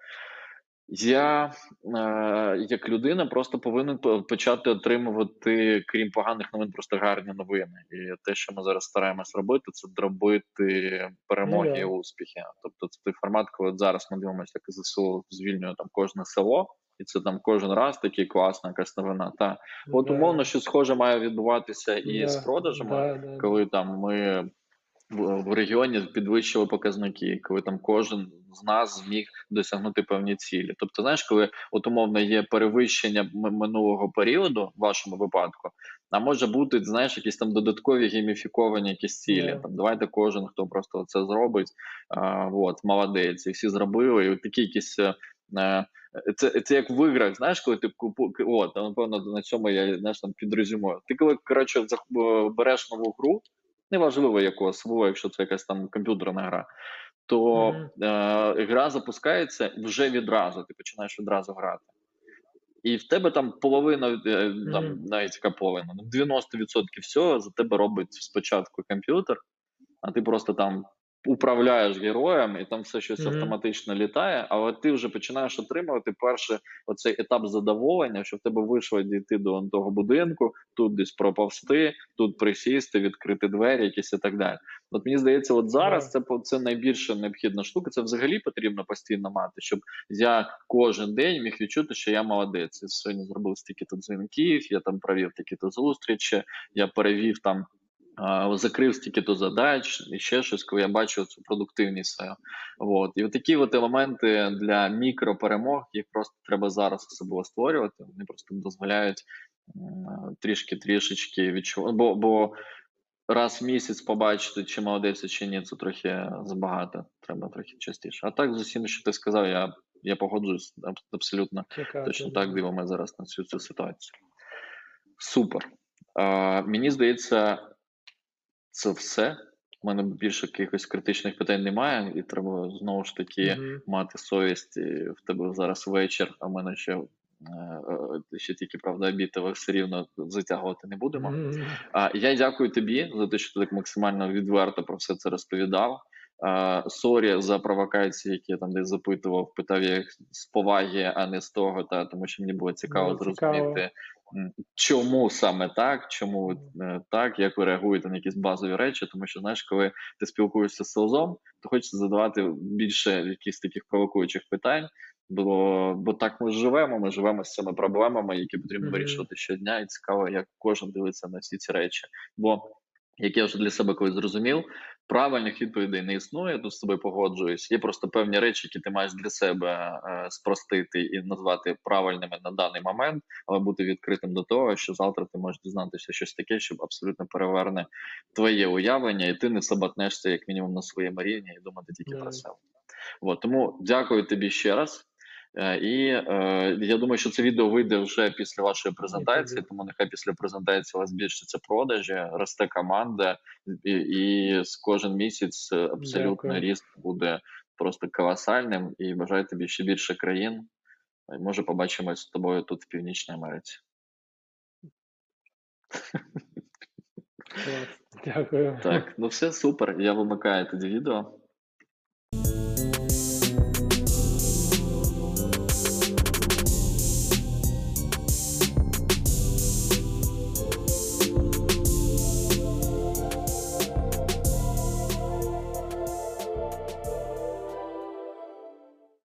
Я е, як людина просто повинен почати отримувати, крім поганих новин, просто гарні новини. І те, що ми зараз стараємось робити, це дробити перемоги Ну і успіхи. Тобто, це той формат, коли зараз ми дивимося, як ЗСУ звільнює там кожне село, і це там кожен раз такий класна якась новина. Та от умовно, що схоже має відбуватися і з продажами да, да, коли там ми в, в регіоні підвищили показники, коли там кожен з нас зміг досягнути певні цілі. Тобто, знаєш, коли от умовно є перевищення минулого періоду в вашому випадку, а може бути, знаєш, якісь там додаткові гейміфіковані якісь цілі. Да. Там давайте кожен, хто просто це зробить, а, от, молодець, і всі зробили, і от такі якісь. е, е, Це, це як в іграх, знаєш, коли ти купу, от, напевно, на цьому я знаєш, там підрозумію. Ти коли коротше береш нову гру, неважливо якого свого, якщо це якась там комп'ютерна гра, то Мгм. е, гра запускається вже відразу, ти починаєш відразу грати. І в тебе там половина, е, там Мгм. навіть яка половина, ну 90% всього за тебе робить спочатку комп'ютер, а ти просто там управляєш героєм, і там все щось Мгм. автоматично літає, але ти вже починаєш отримувати перший оцей етап задоволення, що в тебе вийшло дійти до того будинку, тут десь проповсти, тут присісти, відкрити двері, якісь і так далі. От мені здається, от зараз Да. це це найбільша необхідна штука. Це взагалі потрібно постійно мати, щоб я кожен день міг відчути, що я молодець. Я сьогодні зробив стільки то дзвінків, я там провів такі то зустрічі, я перевів там. Закрив стільки то задач і ще щось, коли я бачу цю продуктивність. От. І от такі от елементи для мікроперемог, їх просто треба зараз особливо створювати. Вони просто дозволяють трішки трішечки відчувати. Бо, бо раз в місяць побачити, чи молодець, чи ні, це трохи забагато. Треба трохи частіше. А так, з усім, що ти сказав, я, я погоджуюсь абсолютно. Чекати, Точно так дивимося зараз на цю, цю ситуацію. Супер. А, мені здається, це все. У мене більше якихось критичних питань немає, і треба знову ж таки Мгм. мати совість. В тебе зараз вечір, а в мене ще, е, е, ще тільки правда обід, але все рівно затягувати не будемо. Мгм. А, я дякую тобі за те, що ти так максимально відверто про все це розповідав. Sorry за провокації, які я там десь запитував, питав я їх з поваги, а не з того, та тому що мені було цікаво Ну, цікаво. зрозуміти, м, чому саме так, чому е, так, як ви реагуєте на якісь базові речі, тому що знаєш, коли ти спілкуєшся з sales ом, то хочеться задавати більше якихось таких провокуючих питань. Бо, бо так ми живемо, ми живемо з цими проблемами, які потрібно Мгм. вирішувати щодня, і цікаво, як кожен дивиться на всі ці речі. Бо як я вже для себе колись зрозумів, правильних відповідей не існує, тут з тобою погоджуюсь. Є просто певні речі, які ти маєш для себе е, спростити і назвати правильними на даний момент, але бути відкритим до того, що завтра ти можеш дізнатися щось таке, що абсолютно переверне твоє уявлення, і ти не саботнешся як мінімум на своєму рівні і думати тільки Да. про себе. От, тому дякую тобі ще раз. Е, І е, я думаю, що це відео вийде вже після вашої презентації, тому нехай після презентації у вас збільшиться продажі, росте команда, і, і з кожен місяць абсолютно Дякую. ріст буде просто колосальним. І бажаю тобі ще більше країн. Е, Може, побачимось з тобою тут в Північній Америці. Дякую. Так, ну все супер. Я вимикаю тоді відео.